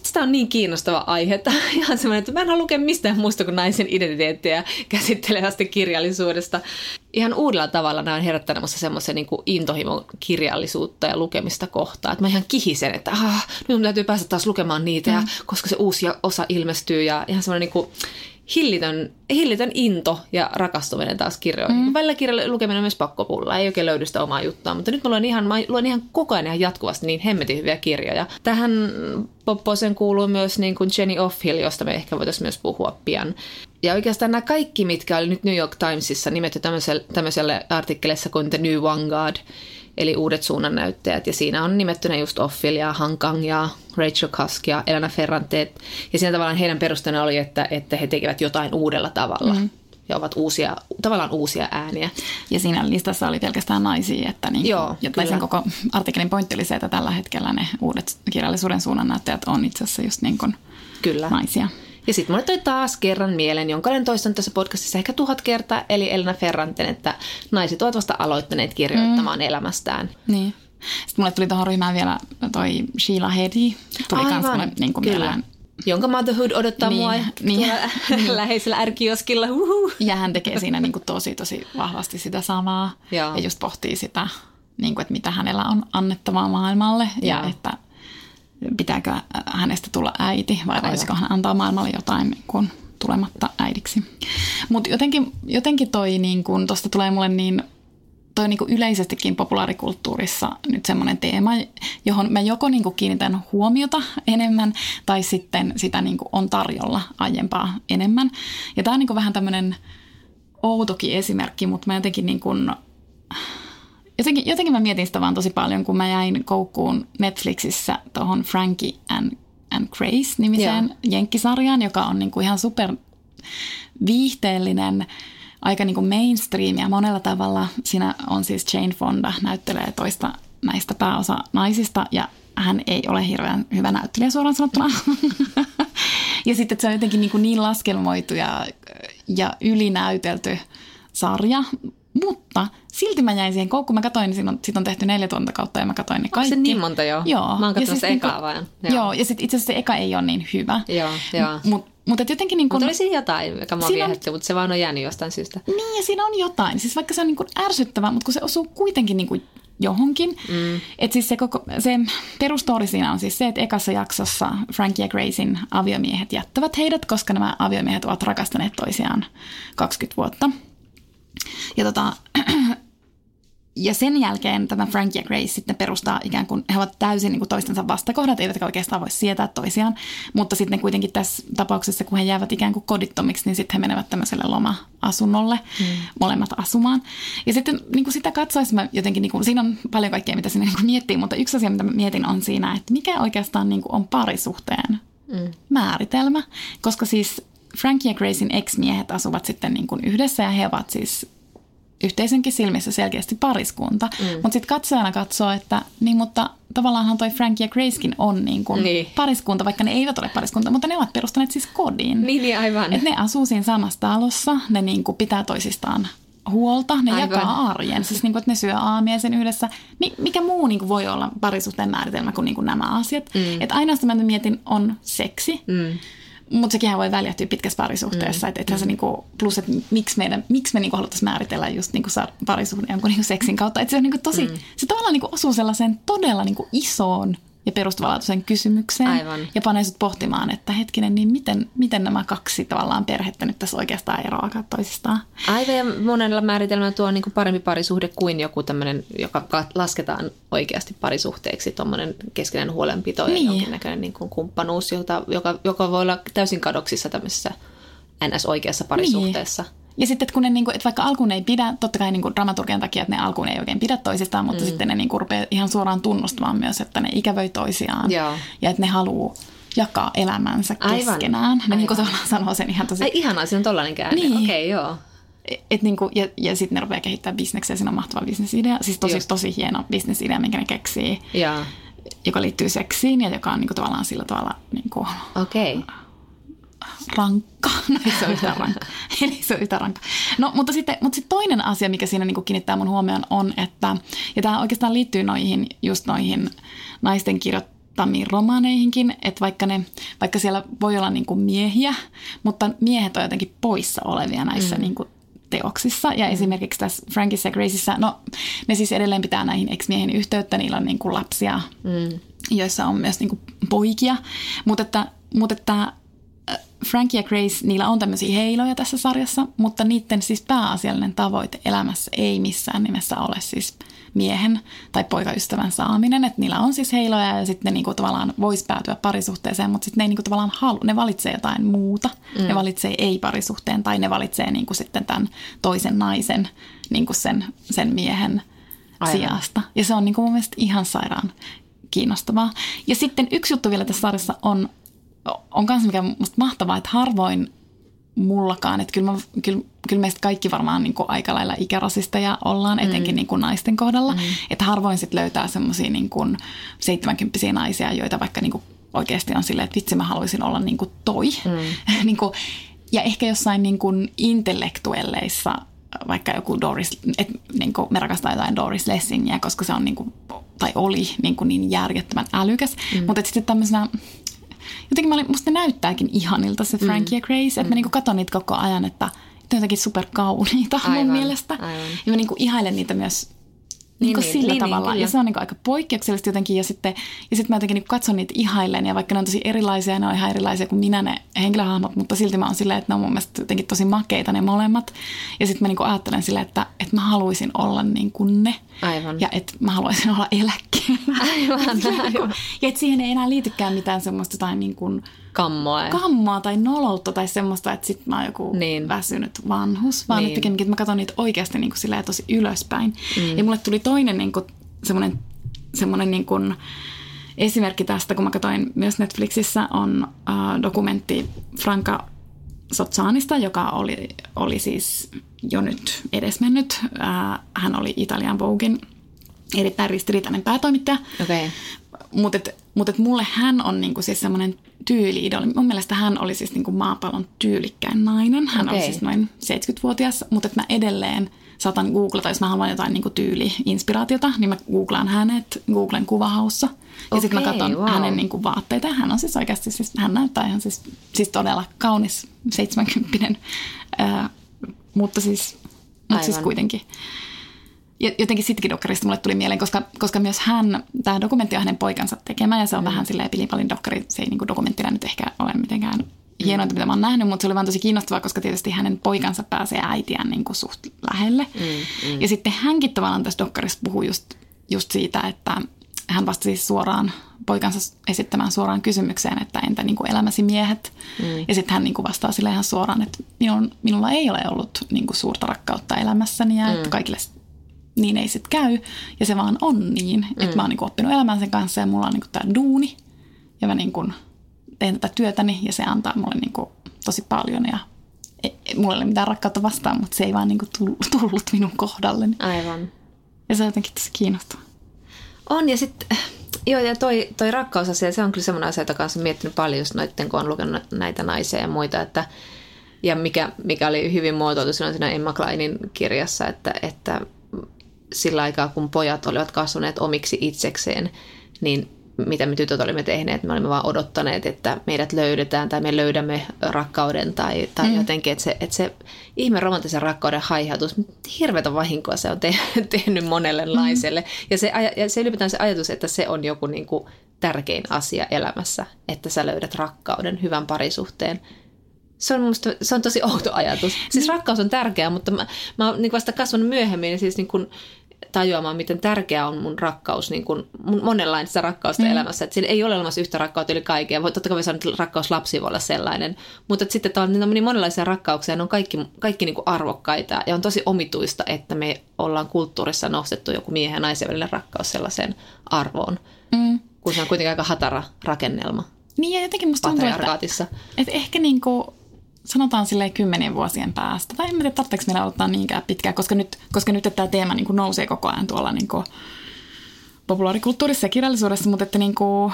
vitsi, tämä on niin kiinnostava aihe. Tämä on ihan semmoinen, että mä en halua lukea mistään muusta kuin naisen identiteettiä käsittelevästä kirjallisuudesta. Ihan uudella tavalla nämä on herättänyt musta semmoisen niin intohimon kirjallisuutta ja lukemista kohtaan. Että mä ihan kihisen, että ah, nyt mun täytyy päästä taas lukemaan niitä, mm. ja, koska se uusi osa ilmestyy. Ja ihan semmoinen niin kuin, hillitön, hillitön into ja rakastuminen taas kirjoihin. Mm. Välillä kirjan lukeminen on myös pakkopulla, ei oikein löydy sitä omaa juttua, mutta nyt mä luen ihan, mä luen ihan koko ajan ihan jatkuvasti niin hemmetin hyviä kirjoja. Tähän popposeen kuuluu myös niin kuin Jenny Offhill, josta me ehkä voitaisiin myös puhua pian. Ja oikeastaan nämä kaikki, mitkä oli nyt New York Timesissa nimetty tämmöiselle, tämmöiselle artikkeleissa kuin The New Vanguard, eli uudet suunnannäyttäjät. Ja siinä on nimettynä just ja Hankang ja Rachel Cusk ja Elena Ferrante. Ja siinä tavallaan heidän perusteena oli, että, että he tekevät jotain uudella tavalla. Mm. Ja ovat uusia, tavallaan uusia ääniä. Ja siinä listassa oli pelkästään naisia, että niin, Joo, ja sen koko artikkelin pointti oli se, että tällä hetkellä ne uudet kirjallisuuden suunnannäyttäjät on itse asiassa just niin kuin Kyllä. naisia. Ja sitten mulle toi taas kerran mieleen, jonka olen toistanut tässä podcastissa ehkä tuhat kertaa, eli Elena Ferranten, että naiset ovat vasta aloittaneet kirjoittamaan mm. elämästään. Niin. Sitten mulle tuli tuohon ryhmään vielä toi Sheila Hedi. Tuli kans mulle niin kuin kyllä. mieleen. Jonka Motherhood odottaa Niin, mua niin. tuolla läheisellä ärkioskilla. Ja hän tekee siinä niin kuin tosi, tosi vahvasti sitä samaa. Joo. Ja just pohtii sitä, niin kuin, että mitä hänellä on annettavaa maailmalle. Ja Joo. että pitääkö hänestä tulla äiti vai Aivan. voisiko hän antaa maailmalle jotain niin kuin, tulematta äidiksi. Mutta jotenkin, jotenkin toi, niin kuin, tosta tulee mulle niin toi niin kuin yleisestikin populaarikulttuurissa nyt semmoinen teema, johon mä joko niin kuin kiinnitän huomiota enemmän tai sitten sitä niin kuin on tarjolla aiempaa enemmän. Ja tämä on niin kuin vähän tämmöinen outokin esimerkki, mutta mä jotenkin niin kuin, jotenkin, jotenkin mä mietin sitä vaan tosi paljon, kun mä jäin koukkuun Netflixissä tuohon Frankie and, and Grace nimiseen Joo. jenkkisarjaan, joka on niinku ihan super viihteellinen, aika niinku mainstream ja monella tavalla. Siinä on siis Jane Fonda, näyttelee toista näistä pääosa naisista ja hän ei ole hirveän hyvä näyttelijä suoraan sanottuna. ja sitten että se on jotenkin niin, kuin niin laskelmoitu ja, ja ylinäytelty sarja. Mutta silti mä jäin siihen koukkuun. Mä katsoin, niin siitä on tehty neljä tuotantokautta ja mä katsoin ne Onko kaikki. se niin monta jo? Joo. Mä oon katsonut siis ekaa vaan. Joo, joo ja sitten itse asiassa se eka ei ole niin hyvä. Joo, joo. Mutta mut et jotenkin niin kuin... Mutta oli siinä jotain, joka mua Siinä on- viehätti, mutta se vaan on jäänyt jostain syystä. Niin, ja siinä on jotain. Siis vaikka se on niin kuin ärsyttävä, mutta kun se osuu kuitenkin niin kuin johonkin. Mm. Että siis se, koko, se perustori siinä on siis se, että ekassa jaksossa Frankie ja Gracein aviomiehet jättävät heidät, koska nämä aviomiehet ovat rakastaneet toisiaan 20 vuotta. Ja tota, ja sen jälkeen tämä Frankie ja Grace sitten perustaa ikään kuin, he ovat täysin niin kuin toistensa vastakohdat, eivätkä oikeastaan voi sietää toisiaan, mutta sitten ne kuitenkin tässä tapauksessa, kun he jäävät ikään kuin kodittomiksi, niin sitten he menevät tämmöiselle loma-asunnolle mm. molemmat asumaan. Ja sitten niin kuin sitä katsoessa mä jotenkin, niin kuin, siinä on paljon kaikkea, mitä sinne niin kuin miettii, mutta yksi asia, mitä mä mietin on siinä, että mikä oikeastaan niin kuin on parisuhteen mm. määritelmä, koska siis Frankie ja Gracein ex-miehet asuvat sitten niin kuin yhdessä ja he ovat siis yhteisönkin silmissä selkeästi pariskunta. Mm. Mutta sitten katsojana katsoo, että niin, mutta tavallaanhan toi Frankie ja Gracekin on niin kuin Niin. pariskunta, vaikka ne eivät ole pariskunta, mutta ne ovat perustaneet siis kodin. Niin, niin aivan. Et ne asuu siinä samassa talossa, ne niin kuin pitää toisistaan huolta, ne Aivan. jakaa arjen, siis niin kuin, että ne syö aamiaisen yhdessä. Mi- mikä muu niin kuin voi olla parisuhteen määritelmä kuin, niin kuin nämä asiat? Mm. Että ainoastaan mä mietin on seksi, mm. Mutta sekin voi väljähtyä pitkässä parisuhteessa. Mm. Että ethän se niinku, plus, että miksi, meidän, miksi me niinku haluttaisiin määritellä just niinku parisuhde jonkun niinku seksin kautta. Että se on niinku tosi, mm. se tavallaan niinku osuu sellaiseen todella niinku isoon ja perustavanlaatuiseen kysymykseen. Aivan. Ja panee sut pohtimaan, että hetkinen, niin miten, miten nämä kaksi tavallaan perhettä nyt tässä oikeastaan eroavat toisistaan. Aivan ja monella määritelmällä tuo on niin kuin parempi parisuhde kuin joku tämmöinen, joka ka- lasketaan oikeasti parisuhteeksi, tuommoinen keskeinen huolenpito ja Niin. jonkinnäköinen niin kuin kumppanuus, jota, joka, joka voi olla täysin kadoksissa tämmöisessä NS-oikeassa parisuhteessa. Niin. Ja sitten, että kun ne, niinku, että vaikka alkuun ei pidä, totta kai niinku dramaturgian takia, että ne alkuun ei oikein pidä toisistaan, mutta mm. sitten ne niinku rupeaa ihan suoraan tunnustamaan myös, että ne ikävöi toisiaan. Joo. Ja että ne haluaa jakaa elämänsä Aivan. keskenään. Ne niinku Aivan. tavallaan sanoo sen ihan tosi... Ai ihanaa, siinä on tollainen käänne. Niin. Okei, okay, joo. Et niinku, ja, ja sitten ne rupeaa kehittämään bisneksiä, siinä on mahtava bisnesidea. Siis tosi, Just. tosi hieno bisnesidea, minkä ne keksii, Joo. joka liittyy seksiin ja joka on niinku tavallaan sillä tavalla niinku. Okay. Rankka. No ei se ole yhtään rankka. Eli se on yhtään rankka. No, mutta sitten, mutta sitten toinen asia, mikä siinä niin kiinnittää mun huomioon on, että, ja tämä oikeastaan liittyy noihin, just noihin naisten kirjoittamiin romaaneihinkin, että vaikka, ne, vaikka siellä voi olla niin kuin miehiä, mutta miehet on jotenkin poissa olevia näissä mm. niin kuin teoksissa. Ja mm. esimerkiksi tässä Frankissa ja Graceissa, no ne siis edelleen pitää näihin ex-miehiin yhteyttä, niillä on niin kuin lapsia, mm. joissa on myös niin kuin poikia, mutta että, mutta että Frankie ja Grace, niillä on tämmöisiä heiloja tässä sarjassa, mutta niiden siis pääasiallinen tavoite elämässä ei missään nimessä ole siis miehen tai poikaystävän saaminen. Että niillä on siis heiloja ja sitten ne niinku tavallaan voisi päätyä parisuhteeseen, mutta sitten ne ei niinku tavallaan halu, ne valitsee jotain muuta. Mm. Ne valitsee ei-parisuhteen tai ne valitsee niinku sitten tämän toisen naisen niinku sen, sen miehen Aivan. sijasta. Ja se on niinku mun mielestä ihan sairaan kiinnostavaa. Ja sitten yksi juttu vielä tässä sarjassa on, on kans mikä musta mahtavaa, että harvoin mullakaan, että kyllä, mä, kyllä, kyllä meistä kaikki varmaan niin aika lailla ikärasisteja ollaan, etenkin mm. niin kuin naisten kohdalla, mm. että harvoin sit löytää semmoisia niin kuin 70 naisia, joita vaikka niin kuin oikeasti on silleen, että vitsi mä haluaisin olla niin kuin toi. Mm. niin kuin, ja ehkä jossain niin kuin intellektuelleissa vaikka joku Doris, että niin kuin me rakastaa jotain Doris Lessingiä, koska se on niin kuin, tai oli niin, kuin niin järjettömän älykäs, mm. mutta sitten tämmöisenä jotenkin mä olin, musta ne näyttääkin ihanilta se Frankie ja Grace, että mä niinku katon niitä koko ajan, että ne on jotenkin superkauniita Aivan, mun mielestä. aivan. Ja mä niinku ihailen niitä myös niinku niin, sillä niin, tavalla. niin, ja se on niinku aika poikkeuksellista jotenkin. Ja sitten, ja sitten mä jotenkin niinku katson niitä ihailen. Ja vaikka ne on tosi erilaisia, ne on ihan erilaisia kuin minä ne henkilöhahmot, mutta silti mä oon silleen, että ne on mun mielestä jotenkin tosi makeita ne molemmat. Ja sitten mä niinku ajattelen silleen, että, että mä haluaisin olla niin kuin ne. Aivan. Ja että mä haluaisin olla eläkkeellä. Aivan, Ja niinku- aivan. Ja että siihen ei enää liitykään mitään semmoista jotain niin kuin Kammoa. kammoa tai noloutta tai semmoista, että sit mä oon joku Niin. väsynyt vanhus, vaan Niin. että pikemminkin, että mä katson niitä oikeasti niin kuin tosi ylöspäin. Mm. Ja mulle tuli toinen niin kuin, semmoinen, semmoinen niin kuin, esimerkki tästä, kun mä katsoin myös Netflixissä, on äh, dokumentti Franka Sozzanista, joka oli, oli siis jo nyt edesmennyt. Äh, hän oli Italian Voguein erittäin ristiriitainen päätoimittaja. Okay. Mutta et, mut et mulle hän on niinku siis semmoinen tyyli-idoli. Mun mielestä hän oli siis niinku maapallon tyylikkäin nainen. Hän okay. Oli siis noin 70-vuotias, mutta et mä edelleen saatan googlata, jos mä haluan jotain niinku tyyli-inspiraatiota, niin mä googlaan hänet Googlen kuvahaussa. Ja sitten mä katson wow. hänen niinku vaatteita. Hän on siis oikeasti, siis, hän näyttää ihan siis, siis todella kaunis 70 ää, mutta siis, mutta siis kuitenkin. Ja jotenkin sitkin dokkarista mulle tuli mieleen, koska, koska myös hän, tämä dokumentti on hänen poikansa tekemä ja se on mm. vähän silleen pilipalin dokkari, se ei niin dokumenttina nyt ehkä ole mitenkään hienointa, mitä mä oon nähnyt, mutta se oli vaan tosi kiinnostavaa, koska tietysti hänen poikansa pääsee äitiään niin kuin suht lähelle. Mm, mm. Ja sitten hänkin tavallaan tässä dokkarissa puhuu just, just siitä, että hän vastasi siis suoraan poikansa esittämään suoraan kysymykseen, että entä niin kuin elämäsi miehet. Mm. Ja sitten hän niin kuin vastaa sille ihan suoraan, että minun, minulla ei ole ollut niin kuin suurta rakkautta elämässäni ja mm. että kaikille niin ei sitten käy. Ja se vaan on niin, mm. että mä oon niinku oppinut elämään sen kanssa ja mulla on niinku tämä duuni. Ja mä niinku teen tätä työtäni ja se antaa mulle niinku tosi paljon. Ja ei, ei- mulla ei ole mitään rakkautta vastaan, mutta se ei vaan niinku tullut, tullut minun kohdalleni. Aivan. Ja se on jotenkin tosi kiinnostavaa. On ja sitten, joo ja toi, toi rakkausasia, se on kyllä semmoinen asia, jota kanssa olen miettinyt paljon just noitten, kun on lukenut näitä naisia ja muita, että ja mikä, mikä oli hyvin muotoiltu silloin siinä Emma Kleinin kirjassa, että, että sillä aikaa kun pojat olivat kasvaneet omiksi itsekseen, niin mitä me tytöt olimme tehneet, me olimme vaan odottaneet, että meidät löydetään tai me löydämme rakkauden tai, tai mm. jotenkin, että se, että se ihme romanttisen rakkauden haihautus, hirveätä vahinkoa se on te, tehnyt monelle mm. Ja se, ja se ylipäätään se ajatus, että se on joku niin kuin tärkein asia elämässä, että sä löydät rakkauden, hyvän parisuhteen. Se on, musta, se on tosi outo ajatus. Siis rakkaus on tärkeää, mutta mä, mä oon niin vasta kasvanut myöhemmin, niin siis niin kuin tajuamaan, miten tärkeää on mun rakkaus, niin kuin, mun monenlaista rakkausta mm. elämässä. Että siinä ei ole olemassa yhtä rakkautta yli kaikkea. Voi, totta kai voi sanoa, että rakkaus lapsi voi olla sellainen. Mutta että sitten on niin monenlaisia rakkauksia, ne on kaikki, kaikki niin kuin arvokkaita. Ja on tosi omituista, että me ollaan kulttuurissa nostettu joku miehen ja naisen välinen rakkaus sellaiseen arvoon. Mm. Kun se on kuitenkin aika hatara rakennelma Niin ja jotenkin musta tuntuu, että, että ehkä niinku, sanotaan silleen kymmenien vuosien päästä, tai en tiedä, tarvitseeko meillä odottaa niinkään pitkään, koska nyt, koska nyt tämä teema niinku nousee koko ajan tuolla niinku populaarikulttuurissa ja kirjallisuudessa, mutta että niinku,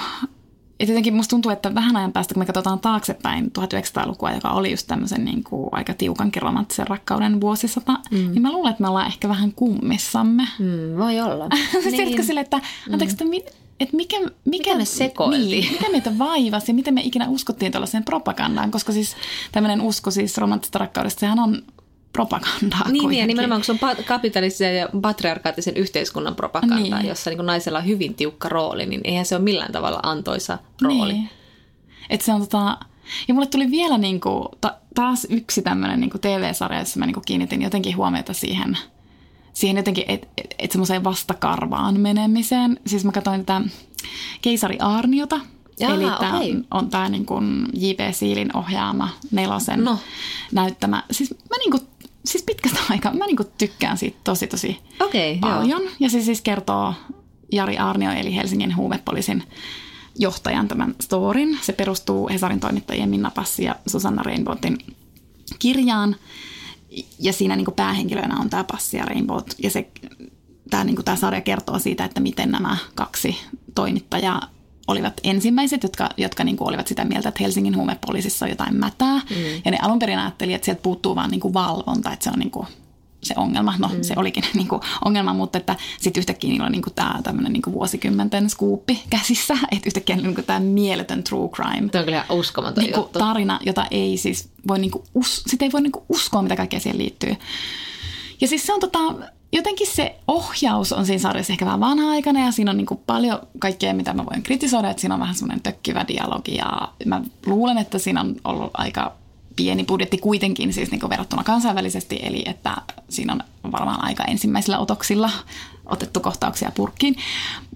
et jotenkin musta tuntuu, että vähän ajan päästä, kun me katsotaan taaksepäin 1900-lukua, joka oli just tämmöisen niin kuin aika tiukankin romanttisen rakkauden vuosisata, mm. niin mä luulen, että me ollaan ehkä vähän kummissamme. Mm, voi olla. Tiedätkö sille, että, anteeksi, että, että mikä, mikä, Mitä me sekoiltiin? Niin, mitä meitä vaivasi ja miten me ikinä uskottiin tuollaiseen propagandaan, koska siis tämmöinen usko siis romanttisesta rakkaudesta, sehän on propagandaa Niin, niin ja kuitenkin. nimenomaan kun se on kapitalistisen ja patriarkaattisen yhteiskunnan propaganda, niin. Jossa niin naisella on hyvin tiukka rooli, niin eihän se ole millään tavalla antoisa rooli. Niin. Et se on tota, ja mulle tuli vielä niinku, ta, taas yksi tämmöinen niinku TV-sarja, jossa mä niinku kiinnitin jotenkin huomiota siihen, siihen jotenkin, että et, et semmoiseen vastakarvaan menemiseen. Siis mä katsoin tätä Keisari Aarniota, Jaa, eli tämä okei. on tämä niinku J.P. Siilin ohjaama nelosen No. näyttämä. Siis mä niinku, siis pitkästä aikaa, mä niinku tykkään siitä tosi tosi Okei, paljon. Ja se siis kertoo Jari Arnio eli Helsingin huumepoliisin johtajan tämän storin. Se perustuu Hesarin toimittajien Minna Passi ja Susanna Rainbowtin kirjaan. Ja siinä niin kuin päähenkilöinä on tämä Passi ja Rainbow. Ja se, tämä, niin kuin tämä sarja kertoo siitä, että miten nämä kaksi toimittajaa olivat ensimmäiset, jotka, jotka niin kuin olivat sitä mieltä, että Helsingin huumepoliisissa on jotain mätää. Mm. Ja ne alun perin ajatteli, että sieltä puuttuu vaan niin kuin valvonta, että se on niin kuin se ongelma. No mm. se olikin niin kuin ongelma, mutta että sitten yhtäkkiä niillä on niin kuin tämä tämmöinen niin kuin vuosikymmenten skuuppi käsissä, että yhtäkkiä niin kuin tämä mieletön true crime Tämä on kyllä uskomaton niin kuin juttu. tarina, jota ei siis voi, niin kuin us, sitä ei voi niin kuin uskoa, mitä kaikkea siihen liittyy. Ja siis se on tota, jotenkin se ohjaus on siinä sarjassa ehkä vähän vanha-aikana ja siinä on niin paljon kaikkea, mitä mä voin kritisoida, että siinä on vähän semmoinen tökkivä dialogi ja mä luulen, että siinä on ollut aika pieni budjetti kuitenkin siis niin kuin verrattuna kansainvälisesti, eli että siinä on varmaan aika ensimmäisillä otoksilla otettu kohtauksia purkkiin.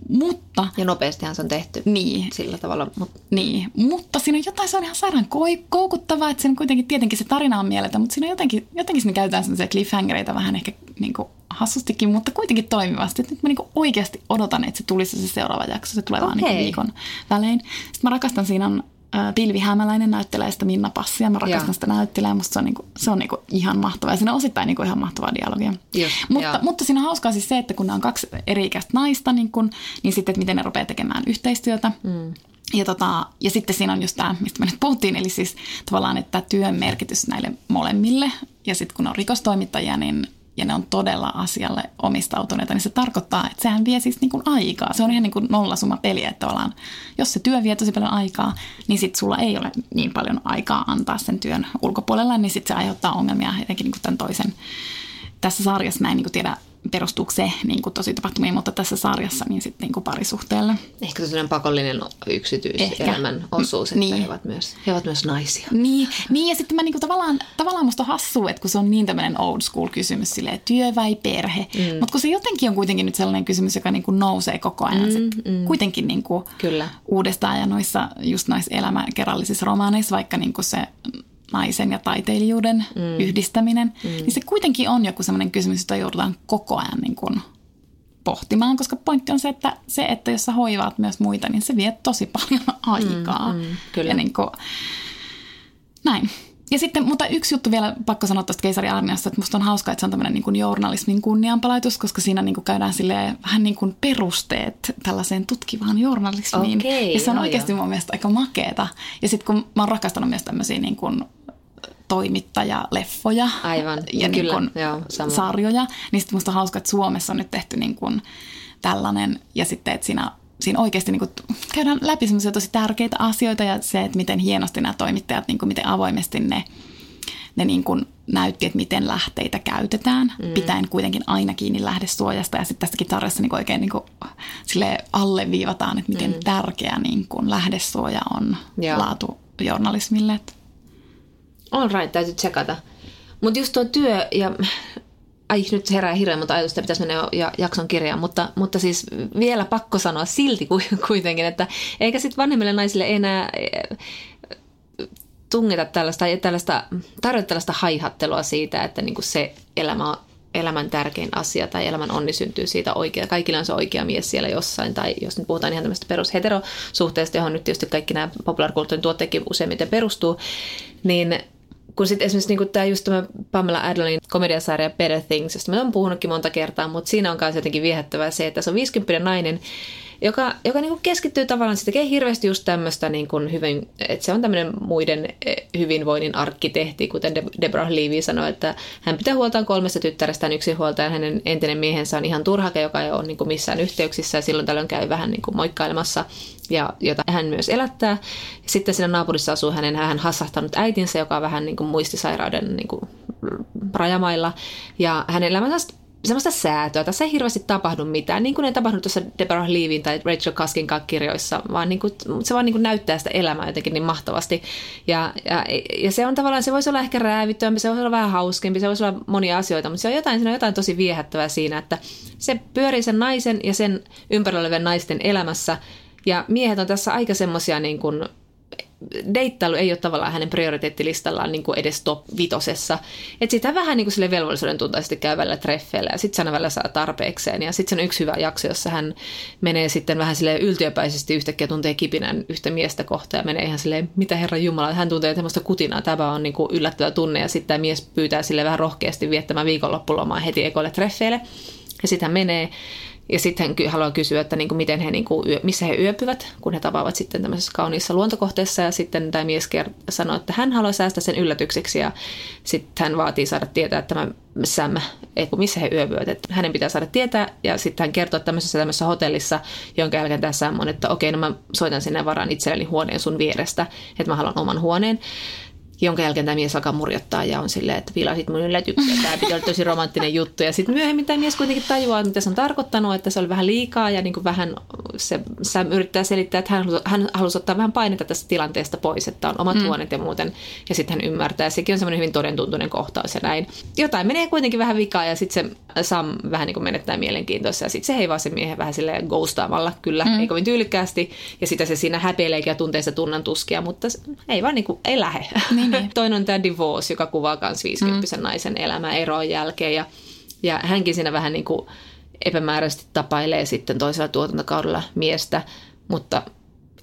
Mutta Ja nopeastihan se on tehty niin, sillä tavalla. Mutta niin, mutta siinä on jotain, se on ihan sairaan koukuttavaa, että siinä kuitenkin tietenkin se tarina on mieletön, mutta siinä on jotenkin, jotenkin siinä käytetään sellaisia cliffhangereita vähän ehkä niin kuin hassustikin, mutta kuitenkin toimivasti. Et nyt mä niin kuin oikeasti odotan, että se tulisi se seuraava jakso, se tulee vaan niin viikon välein. Sitten mä rakastan, siinä on Pilvi Hämäläinen näyttelee sitä Minna Passia. Mä rakastan Joo. sitä näyttelijää, musta se on, niinku, se on niinku ihan mahtavaa. Ja siinä on osittain niinku ihan mahtavaa dialogia. Just, mutta, mutta siinä on hauskaa siis se, että kun nämä on kaksi eri ikäistä naista, niin, kun, niin sitten, että miten ne rupeaa tekemään yhteistyötä. Mm. Ja, tota, ja sitten siinä on just tämä, mistä me nyt puhuttiin, eli siis tavallaan, että työn merkitys näille molemmille. Ja sitten kun on rikostoimittajia, niin ja ne on todella asialle omistautuneita, niin se tarkoittaa, että sehän vie siis niin kuin aikaa. Se on ihan niin kuin nollasumma peli, että tavallaan, jos se työ vie tosi paljon aikaa, niin sitten sulla ei ole niin paljon aikaa antaa sen työn ulkopuolella, niin sitten se aiheuttaa ongelmia etenkin niin kuin tämän toisen. Tässä sarjassa mä en niin tiedä, perustuuko se niin kuin tosi tapahtumiin, mutta tässä sarjassa niin sitten niin kuin parisuhteelle. ehkä sellainen pakollinen yksityiselämän osuus, että Niin. he, ovat myös, he ovat myös naisia. Niin, niin ja sitten mä niinku tavallaan, tavallaan musta on hassua, että kun se on niin tämmöinen old school kysymys, silleen työ vai perhe. Mm. Mutta kun se jotenkin on kuitenkin nyt sellainen kysymys, joka niinku nousee koko ajan. Mm, se mm. Kuitenkin niinku Kyllä. uudestaan ja noissa just elämäkerrallisissa romaaneissa, vaikka niinku se naisen ja taiteilijuuden mm. yhdistäminen, mm. niin se kuitenkin on joku sellainen kysymys, jota joudutaan koko ajan niin kuin pohtimaan, koska pointti on se, että se, että jos sä hoivaat myös muita, niin se vie tosi paljon aikaa. Mm, mm, kyllä. Ja niin kuin, näin. Ja sitten, mutta yksi juttu vielä pakko sanoa tuosta keisari Arniasta, että musta on hauskaa, että se on tämmöinen niin kuin journalismin kunnianpalautus, koska siinä niin kuin käydään silleen vähän niin kuin perusteet tällaiseen tutkivaan journalismiin. Okei, ja se on joo, oikeasti mun mielestä aika makeeta. Ja sitten kun mä oon rakastanut myös tämmöisiä niin kuin toimittajaleffoja Aivan, ja niin kyllä, kuin joo, sama. sarjoja, niin sitten musta on hauskaa, että Suomessa on nyt tehty niin kuin tällainen, ja sitten, että siinä, siinä oikeasti niin kuin käydään läpi semmoisia tosi tärkeitä asioita, ja se, että miten hienosti nämä toimittajat, niin kuin miten avoimesti ne, ne niin kuin näytti, että miten lähteitä käytetään, mm. pitäen kuitenkin aina kiinni lähdesuojasta, ja sitten tässäkin tarjassa niin oikein niin kuin, alleviivataan, että miten mm. tärkeä niin kuin lähdesuoja on Joo. laatujournalismille. All right, täytyy tsekata. Mutta just tuo työ ja... Ai, nyt herää hirveän monta ajatusta, pitäisi mennä jo ja- jakson kirjaan, mutta, mutta siis vielä pakko sanoa silti ku- kuitenkin, että eikä sitten vanhemmille naisille enää eh, tungeta tällaista, tällaista, tarjota tällaista haihattelua siitä, että niinku se elämä on elämän tärkein asia tai elämän onni syntyy siitä oikea. Kaikilla on se oikea mies siellä jossain. Tai jos nyt puhutaan ihan tämmöistä perusheterosuhteesta, johon nyt tietysti kaikki nämä populaarikulttuurin tuotteetkin useimmiten perustuu, niin kun sitten esimerkiksi niin tämä just tämä Pamela Adlernin komediasarja Better Things, josta mä oon puhunutkin monta kertaa, mutta siinä on myös jotenkin viehättävää se, että se on 50 nainen, joka, joka niin kuin keskittyy tavallaan, se tekee hirveästi just tämmöistä, niin kuin hyvin, että se on tämmöinen muiden eh, hyvinvoinnin arkkitehti, kuten De- Deborah Levy sanoi, että hän pitää huoltaan kolmesta tyttärestään yksinhuoltaja, hänen entinen miehensä on ihan turhake, joka ei ole niin kuin missään yhteyksissä ja silloin tällöin käy vähän niin kuin moikkailemassa ja jota hän myös elättää. Sitten siinä naapurissa asuu hänen hän hassahtanut äitinsä, joka on vähän niin kuin muistisairauden niin kuin rajamailla. Ja hänen elämänsä semmoista säätöä. Tässä ei hirveästi tapahdu mitään, niin kuin ei tapahdu tuossa Deborah Levin tai Rachel Kaskin kirjoissa, vaan niin kuin, se vaan niin kuin näyttää sitä elämää jotenkin niin mahtavasti. Ja, ja, ja, se on tavallaan, se voisi olla ehkä räävittömpi, se voisi olla vähän hauskempi, se voisi olla monia asioita, mutta se on jotain, siinä on jotain tosi viehättävää siinä, että se pyörii sen naisen ja sen ympärillä olevien naisten elämässä, ja miehet on tässä aika semmoisia niin kuin, deittailu ei ole tavallaan hänen prioriteettilistallaan niin kuin edes top vitosessa. Että sitä vähän niin kuin sille velvollisuuden tuntaisesti käy välillä treffeillä ja sitten se aina välillä saa tarpeekseen. Ja sitten se on yksi hyvä jakso, jossa hän menee sitten vähän sille yltiöpäisesti yhtäkkiä tuntee kipinän yhtä miestä kohtaa ja menee ihan silleen, mitä herra Jumala, hän tuntee tämmöistä kutinaa, tämä on niin kuin yllättävä tunne ja sitten tämä mies pyytää sille vähän rohkeasti viettämään viikonloppulomaa heti ekoille treffeille. Ja sitten hän menee ja sitten hän haluaa kysyä, että niinku miten he, niinku yö, missä he yöpyvät, kun he tapaavat sitten tämmöisessä kauniissa luontokohteessa. Ja sitten tämä mies sanoo, että hän haluaa säästää sen yllätykseksi. Ja sitten hän vaatii saada tietää, että tämä Sam, kun missä he yöpyvät. Että hänen pitää saada tietää. Ja sitten hän kertoo tämmöisessä tämmöisessä hotellissa, jonka jälkeen Sam on, että okei, no mä soitan sinne varaan itselleni huoneen sun vierestä. Että mä haluan oman huoneen jonka jälkeen tämä mies alkaa murjottaa ja on silleen, että vilasit mun yllätyksiä. Tämä piti olla tosi romanttinen juttu. Ja sitten myöhemmin tämä mies kuitenkin tajuaa, mitä se on tarkoittanut, että se oli vähän liikaa ja niin kuin vähän se Sam yrittää selittää, että hän hän halusi ottaa vähän painetta tästä tilanteesta pois, että on omat mm. huoneet ja muuten. Ja sitten hän ymmärtää. Sekin on semmoinen hyvin todentuntuinen kohtaus ja näin. Jotain menee kuitenkin vähän vikaa ja sitten se Sam vähän niin kuin menettää mielenkiintoista. Ja sitten se heivaa sen miehen vähän silleen ghostaamalla, kyllä, mm. ei kovin tyylikkäästi. Ja sitä se siinä häpeileekin ja tuntee sitä tunnan tuskia, mutta ei vaan niin kuin, ei lähe. Niin, niin. Toinen on tämä Divorce, joka kuvaa myös 50 mm. naisen elämää eroon jälkeen. Ja, ja hänkin siinä vähän niin kuin epämääräisesti tapailee sitten toisella tuotantokaudella miestä, mutta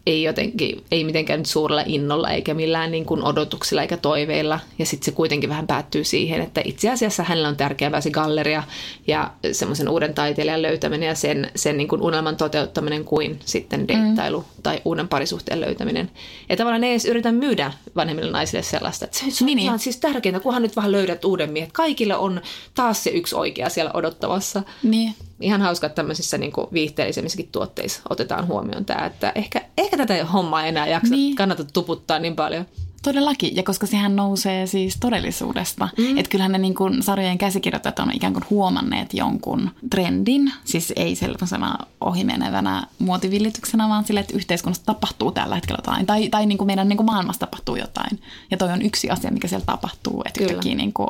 ei jotenkin, ei mitenkään nyt suurella innolla eikä millään niin kuin odotuksilla eikä toiveilla. Ja sitten se kuitenkin vähän päättyy siihen, että itse asiassa hänellä on tärkeää se galleria ja semmoisen uuden taiteilijan löytäminen ja sen, sen niin kuin unelman toteuttaminen kuin sitten deittailu mm. tai uuden parisuhteen löytäminen. Ja tavallaan ei edes yritä myydä vanhemmille naisille sellaista, että se, on niin, ihan niin. siis tärkeintä, kunhan nyt vähän löydät uuden miehen. Kaikille on taas se yksi oikea siellä odottamassa. Niin ihan hauska, että tämmöisissä niin viihteellisemmissäkin tuotteissa otetaan huomioon tämä, että ehkä, ehkä tätä hommaa ei enää jaksa, niin. kannata tuputtaa niin paljon. Todellakin, ja koska sehän nousee siis todellisuudesta. Mm. Että kyllähän ne niin kuin sarjojen käsikirjoittajat on ikään kuin huomanneet jonkun trendin, siis ei sellaisena ohimenevänä muotivillityksenä, vaan sille, että yhteiskunnassa tapahtuu tällä hetkellä jotain, tai, tai niin kuin meidän niin kuin maailmassa tapahtuu jotain. Ja toi on yksi asia, mikä siellä tapahtuu, että Kyllä. niin kuin,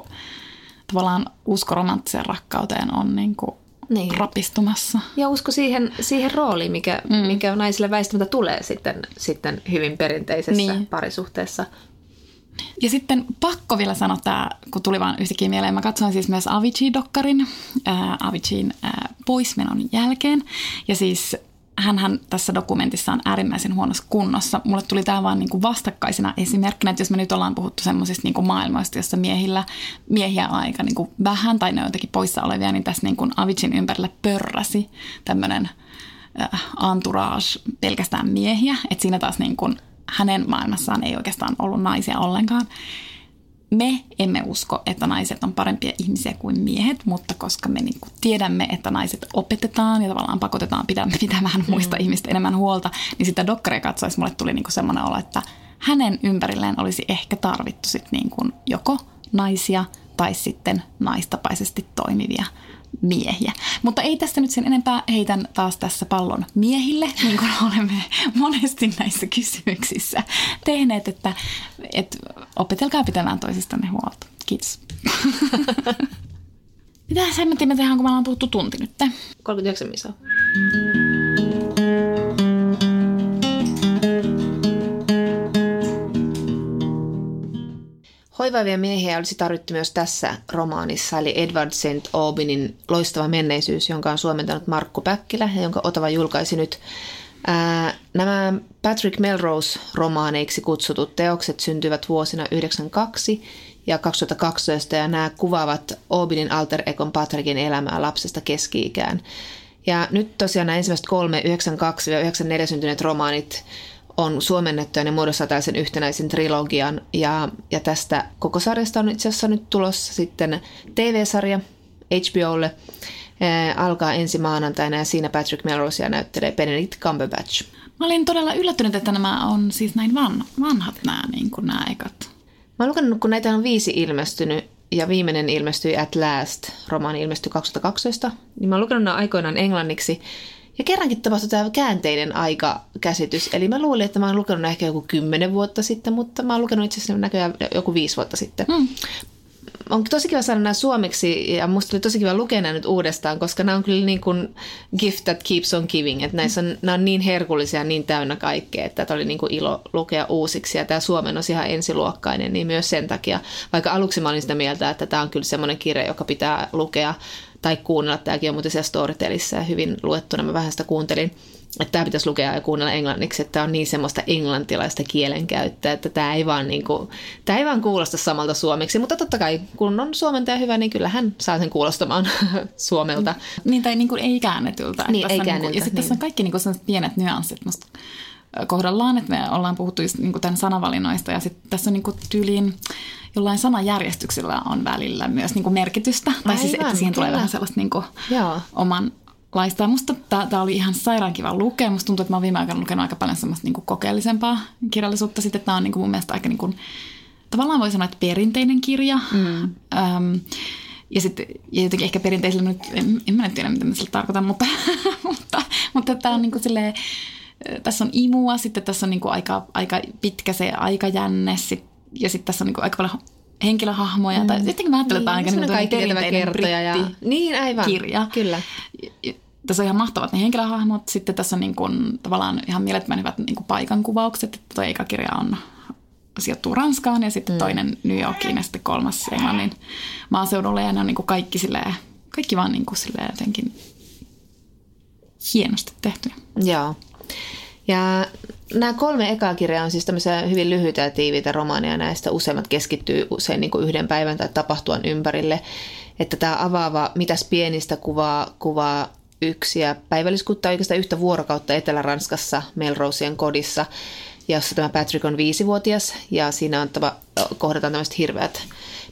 tavallaan usko romanttiseen rakkauteen on niin kuin niin. rapistumassa. Ja usko siihen, siihen rooliin, mikä, mm. mikä naisille väistämättä tulee sitten, sitten hyvin perinteisessä niin. parisuhteessa. Ja sitten pakko vielä sanoa tämä, kun tuli vaan yhtäkkiä mieleen. Mä katsoin siis myös Avicii-dokkarin ää, Aviciin ää, poismenon jälkeen. Ja siis hän tässä dokumentissa on äärimmäisen huonossa kunnossa. Mulle tuli tämä vaan niin kuin vastakkaisena esimerkkinä, että jos me nyt ollaan puhuttu semmoisista niin maailmoista, jossa miehillä, miehiä on aika niin kuin vähän tai ne on jotenkin poissa olevia, niin tässä niin kuin Avicin ympärillä pörräsi tämmöinen äh, entourage pelkästään miehiä. Että siinä taas niin kuin hänen maailmassaan ei oikeastaan ollut naisia ollenkaan me emme usko, että naiset on parempia ihmisiä kuin miehet, mutta koska me niin tiedämme, että naiset opetetaan ja tavallaan pakotetaan pitämään, pitämään muista mm. ihmistä enemmän huolta, niin sitä dokkaria katsoessa mulle tuli niin semmoinen olo, että hänen ympärilleen olisi ehkä tarvittu sit niin kuin joko naisia tai sitten naistapaisesti toimivia miehiä. Mutta ei tästä nyt sen enempää heitän taas tässä pallon miehille, niin kuin olemme monesti näissä kysymyksissä tehneet, että, että opetelkaa pitämään toisistanne huolta. Kiitos. Mitä hemmettiä me tehdään, kun me ollaan puhuttu tunti nyt? 39 misaa. Hoivaavia miehiä olisi tarvittu myös tässä romaanissa, eli Edward St. Aubinin loistava menneisyys, jonka on suomentanut Markku Päkkilä ja jonka Otava julkaisi nyt. Ää, nämä Patrick Melrose-romaaneiksi kutsutut teokset syntyivät vuosina 1992 ja 2012 ja nämä kuvaavat Aubinin alter ekon Patrickin elämää lapsesta keski-ikään. Ja nyt tosiaan nämä ensimmäiset kolme, 92-94 syntyneet romaanit on suomennettu ja ne muodostaa tällaisen yhtenäisen trilogian. Ja, ja tästä koko sarjasta on itse asiassa nyt tulossa sitten TV-sarja HBOlle. Ää, alkaa ensi maanantaina ja siinä Patrick Melrosea näyttelee Benedict Cumberbatch. Mä olin todella yllättynyt, että nämä on siis näin van, vanhat nämä, niin kuin nämä ekat. Mä olen lukenut, kun näitä on viisi ilmestynyt ja viimeinen ilmestyi At Last, romaani ilmestyi 2012, niin mä olen lukenut nämä aikoinaan englanniksi. Ja kerrankin tapahtui tämä käänteinen aikakäsitys. Eli mä luulin, että mä oon lukenut ehkä joku kymmenen vuotta sitten, mutta mä oon lukenut itse asiassa näköjään joku viisi vuotta sitten. Mm. On tosi kiva saada nämä suomeksi ja musta oli tosi kiva lukea nämä nyt uudestaan, koska nämä on kyllä niin kuin gift that keeps on giving. Että näissä on, nämä on niin herkullisia niin täynnä kaikkea, että tämä oli niin kuin ilo lukea uusiksi. Ja tämä Suomen on ihan ensiluokkainen, niin myös sen takia. Vaikka aluksi mä olin sitä mieltä, että tämä on kyllä semmoinen kirja, joka pitää lukea tai kuunnella. Tämäkin on muuten siellä Storytelissä ja hyvin luettuna. Mä vähän sitä kuuntelin, että tämä pitäisi lukea ja kuunnella englanniksi, että tämä on niin semmoista englantilaista kielenkäyttöä, että tämä ei vaan, niin kuin, tämä ei vaan kuulosta samalta suomeksi. Mutta totta kai, kun on suomentaja hyvä, niin kyllä hän saa sen kuulostamaan suomelta. Niin, tai niin kuin ei käännetyltä. Niin, ei käännetyltä. Niin kuin, ja sitten niin. tässä on kaikki niin kuin pienet nyanssit musta kohdallaan, että me ollaan puhuttu just niin tämän sanavalinnoista ja sitten tässä on niin tyyliin jollain sanajärjestyksellä on välillä myös niin merkitystä. Aivan, tai siis, että siihen tulee vähän sellaista niin oman laista. Musta tämä oli ihan sairaan kiva lukea. Musta tuntuu, että mä oon viime aikoina lukenut aika paljon semmoista niin kokeellisempaa kirjallisuutta. Sitten tämä on niin kuin mun mielestä aika niin kuin, tavallaan voi sanoa, että perinteinen kirja. Mm. Öm, ja sitten ja jotenkin ehkä perinteisellä, nyt, en, en mä nyt tiedä, mitä mä sillä tarkoitan, mutta, mutta, mutta tämä on niin kuin silleen, tässä on imua, sitten tässä on niin kuin aika, aika pitkä se aikajänne, sit, ja sitten tässä on niin kuin aika paljon henkilöhahmoja. Mm. Tai jotenkin mä ajattelen, että Niin, aika niin perinteinen kertoja ja- Niin, aivan. kirja. Kyllä. Tässä on ihan mahtavat ne henkilöhahmot. Sitten tässä on niin kuin, tavallaan ihan mielettömän hyvät niin kuin paikankuvaukset. Että Tuo eka kirja on sijoittuu Ranskaan ja sitten toinen New Yorkiin ja sitten kolmas Englannin maaseudulle. Ja ne on niin kuin kaikki, silleen, kaikki vaan niin kuin silleen jotenkin hienosti tehty. Joo. Ja nämä kolme ekaa kirjaa on siis tämmöisiä hyvin lyhyitä ja tiiviitä romaaneja. Näistä useimmat keskittyy usein niin kuin yhden päivän tai tapahtuan ympärille. Että tämä avaava Mitäs pienistä kuvaa, kuvaa yksiä päivälliskuutta oikeastaan yhtä vuorokautta Etelä-Ranskassa Melrosien kodissa, jossa tämä Patrick on viisivuotias ja siinä on tava, kohdataan tämmöiset hirveät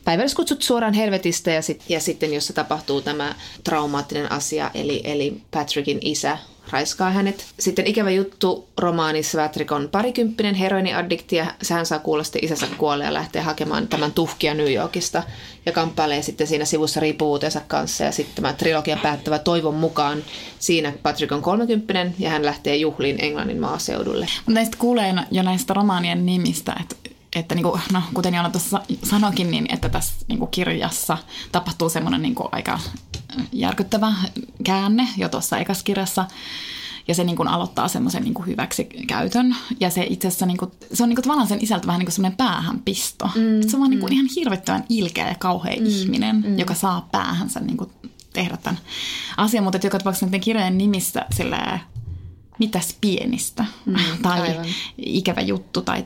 päivälliskutsut suoraan helvetistä ja, sit, ja sitten jossa tapahtuu tämä traumaattinen asia, eli, eli Patrickin isä raiskaa hänet. Sitten ikävä juttu romaanissa Patrick on parikymppinen heroiniaddikti ja hän saa kuulla sitten isänsä kuolee ja lähtee hakemaan tämän tuhkia New Yorkista ja kamppailee sitten siinä sivussa riippuvuutensa kanssa ja sitten tämä trilogia päättävä toivon mukaan siinä Patrick on 30 ja hän lähtee juhliin Englannin maaseudulle. Näistä kuulee jo näistä romaanien nimistä, että että niin kuin, no, kuten Joona tuossa sanoikin, niin että tässä niin kuin kirjassa tapahtuu semmoinen niin kuin aika järkyttävä käänne jo tuossa ekassa kirjassa. Ja se niin kuin aloittaa semmoisen niin kuin hyväksikäytön. Ja se itse asiassa, niin kuin, se on niin kuin tavallaan sen isältä vähän niin kuin semmoinen päähänpisto. Mm, se on vaan niin kuin ihan hirvittävän ilkeä ja kauhea mm, ihminen, mm. joka saa päähänsä niin kuin tehdä tämän asian. Mutta joka tapauksessa näiden kirjojen nimissä silleen, mitäs pienistä mm, tai aivan. ikävä juttu tai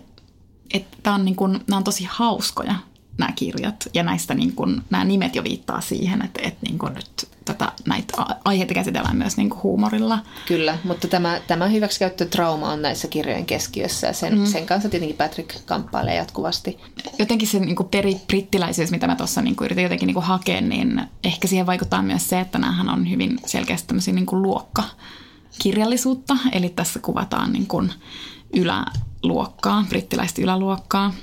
että on niin kuin, nämä on tosi hauskoja nämä kirjat ja näistä niin kuin, nämä nimet jo viittaa siihen, että, että niin kuin nyt tätä, näitä aiheita käsitellään myös niin kuin huumorilla. Kyllä, mutta tämä, tämä hyväksikäyttötrauma on näissä kirjojen keskiössä ja sen, mm. sen kanssa tietenkin Patrick kamppailee jatkuvasti. Jotenkin se niin kuin peribrittiläisyys, mitä mä tuossa niin yritin jotenkin niin kuin hakea, niin ehkä siihen vaikuttaa myös se, että näähän on hyvin selkeästi tämmöisiä niin kuin luokkakirjallisuutta. Eli tässä kuvataan niin kuin yläluokkaa, brittiläistä yläluokkaa.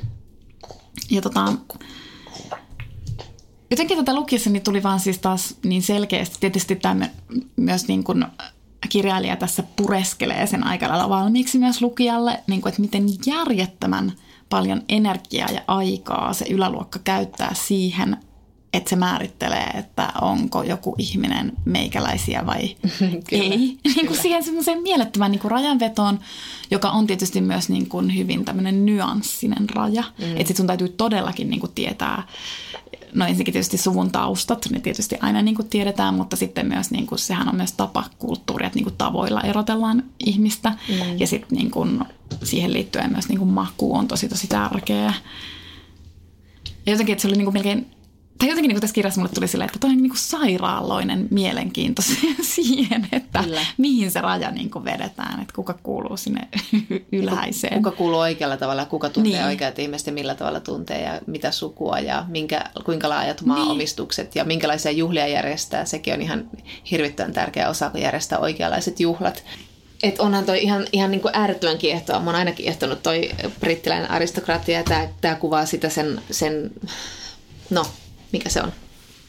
Ja tota, jotenkin tätä lukiessa tuli vaan siis taas niin selkeästi. Tietysti tämä myös niin kuin kirjailija tässä pureskelee sen aika lailla valmiiksi myös lukijalle, niin kuin, että miten järjettömän paljon energiaa ja aikaa se yläluokka käyttää siihen, että se määrittelee, että onko joku ihminen meikäläisiä vai ei. Niin kuin siihen semmoiseen mielettömän niin kuin rajanvetoon, joka on tietysti myös niin kuin hyvin tämmöinen nyanssinen raja. Mm. Että sun täytyy todellakin niin kuin tietää, no ensinnäkin tietysti suvun taustat, ne tietysti aina niin kuin tiedetään, mutta sitten myös niin kuin, sehän on myös tapa kulttuuri, että niin kuin tavoilla erotellaan ihmistä. Mm. Ja sitten niin kuin, siihen liittyen myös niin kuin maku on tosi tosi tärkeä. Ja jotenkin, että se oli niin kuin melkein tai jotenkin niin tässä kirjassa mulle tuli silleen, että toi on niin sairaaloinen mielenkiinto siihen, että Kyllä. mihin se raja niin vedetään, että kuka kuuluu sinne ylhäiseen. Kuka kuuluu oikealla tavalla, kuka tuntee niin. oikeat ihmiset ja millä tavalla tuntee ja mitä sukua ja minkä, kuinka laajat maaomistukset niin. ja minkälaisia juhlia järjestää. Sekin on ihan hirvittävän tärkeä osa, kun järjestää oikeanlaiset juhlat. Et onhan toi ihan, ihan niin kuin äärettömän kiehtoa. Mä oon aina kiehtonut toi brittiläinen aristokratia ja tää, tää kuvaa sitä sen, sen no mikä se on,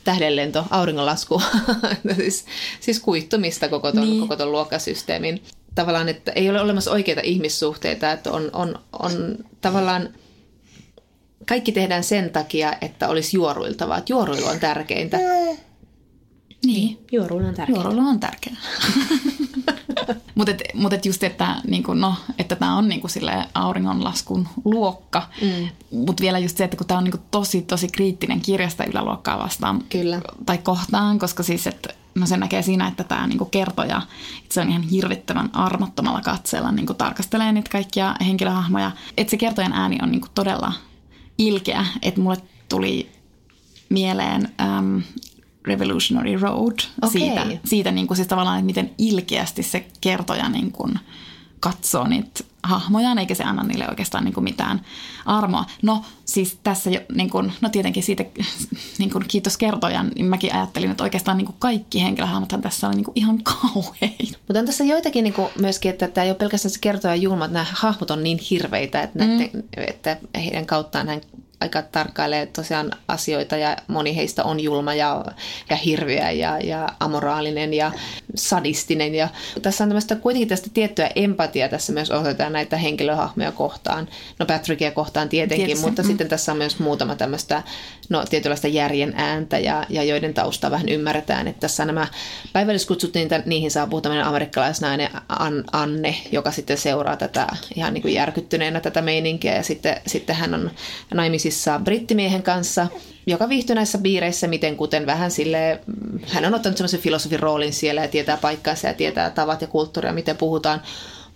tähdenlento, auringonlasku, siis, siis kuittumista koko ton, niin. koko ton luokkasysteemin. Tavallaan, että ei ole olemassa oikeita ihmissuhteita, että on, on, on tavallaan, kaikki tehdään sen takia, että olisi juoruiltavaa, että juoruilu on tärkeintä. Niin. Juoruilu on tärkeää. Juoruilu on tärkeää. Mutta et, mut et just, että niinku, no, että tämä on niinku auringonlaskun luokka. Mm. Mutta vielä just se, että kun tämä on niinku tosi, tosi kriittinen kirjasta yläluokkaa vastaan. Kyllä. Tai kohtaan, koska siis, että no se näkee siinä, että tämä niinku kertoja, että se on ihan hirvittävän armottomalla katseella niinku tarkastelee niitä kaikkia henkilöhahmoja. Että se kertojan ääni on niinku todella ilkeä, että mulle tuli mieleen äm, Revolutionary Road Okei. siitä, siitä niin kuin siis tavallaan, että miten ilkeästi se kertoja niin kuin katsoo niitä hahmojaan, eikä se anna niille oikeastaan niin kuin mitään armoa. No siis tässä jo, niin kuin, no tietenkin siitä, niin kuin kiitos kertojan, niin mäkin ajattelin, että oikeastaan niin kuin kaikki henkilöhahmothan tässä oli niin kuin ihan kauheita. Mutta on tässä joitakin niin kuin myöskin, että tämä ei ole pelkästään se kertoja julma, että nämä hahmot on niin hirveitä, että, mm. näiden, että heidän kauttaan hän aika tarkkailee tosiaan asioita ja moni heistä on julma ja, ja hirveä ja, ja amoraalinen ja sadistinen. Ja tässä on tämmöistä kuitenkin tästä tiettyä empatiaa tässä myös osoitetaan näitä henkilöhahmoja kohtaan. No Patrickia kohtaan tietenkin, Tietysti, mutta mm. sitten tässä on myös muutama tämmöistä no, tietynlaista järjen ääntä ja, ja joiden taustaa vähän ymmärretään. Että tässä nämä päivälliskutsut, niin tä- niihin saapuu tämmöinen amerikkalaisnainen An- Anne, joka sitten seuraa tätä ihan niin kuin järkyttyneenä tätä meininkiä ja sitten, sitten hän on naimisissa brittimiehen kanssa, joka viihtyy näissä piireissä miten kuten vähän sille hän on ottanut semmoisen filosofin roolin siellä ja tietää paikkaansa ja tietää tavat ja kulttuuria, miten puhutaan.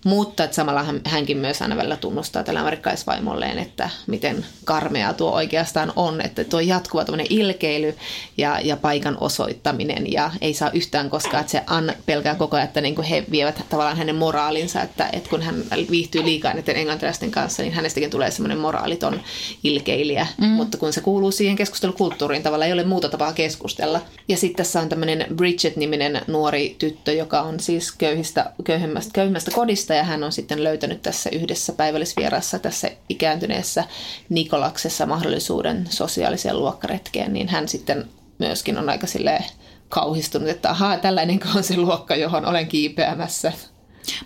Mutta että samalla hän, hänkin myös aina välillä tunnustaa tällä amerikkalaisvaimolleen, että miten karmea tuo oikeastaan on. Että tuo jatkuva ilkeily ja, ja paikan osoittaminen ja ei saa yhtään koskaan, että se Ann pelkää koko ajan, että niin kuin he vievät tavallaan hänen moraalinsa, että, että kun hän viihtyy liikaa näiden englantilaisten kanssa, niin hänestäkin tulee semmoinen moraaliton ilkeilijä. Mm. Mutta kun se kuuluu siihen keskustelukulttuuriin, tavallaan ei ole muuta tapaa keskustella. Ja sitten tässä on tämmöinen Bridget-niminen nuori tyttö, joka on siis köyhistä, köyhimmästä, köyhimmästä kodista ja hän on sitten löytänyt tässä yhdessä päivällisvierassa tässä ikääntyneessä Nikolaksessa mahdollisuuden sosiaaliseen luokkaretkeen, niin hän sitten myöskin on aika silleen kauhistunut, että ahaa, tällainen on se luokka, johon olen kiipeämässä.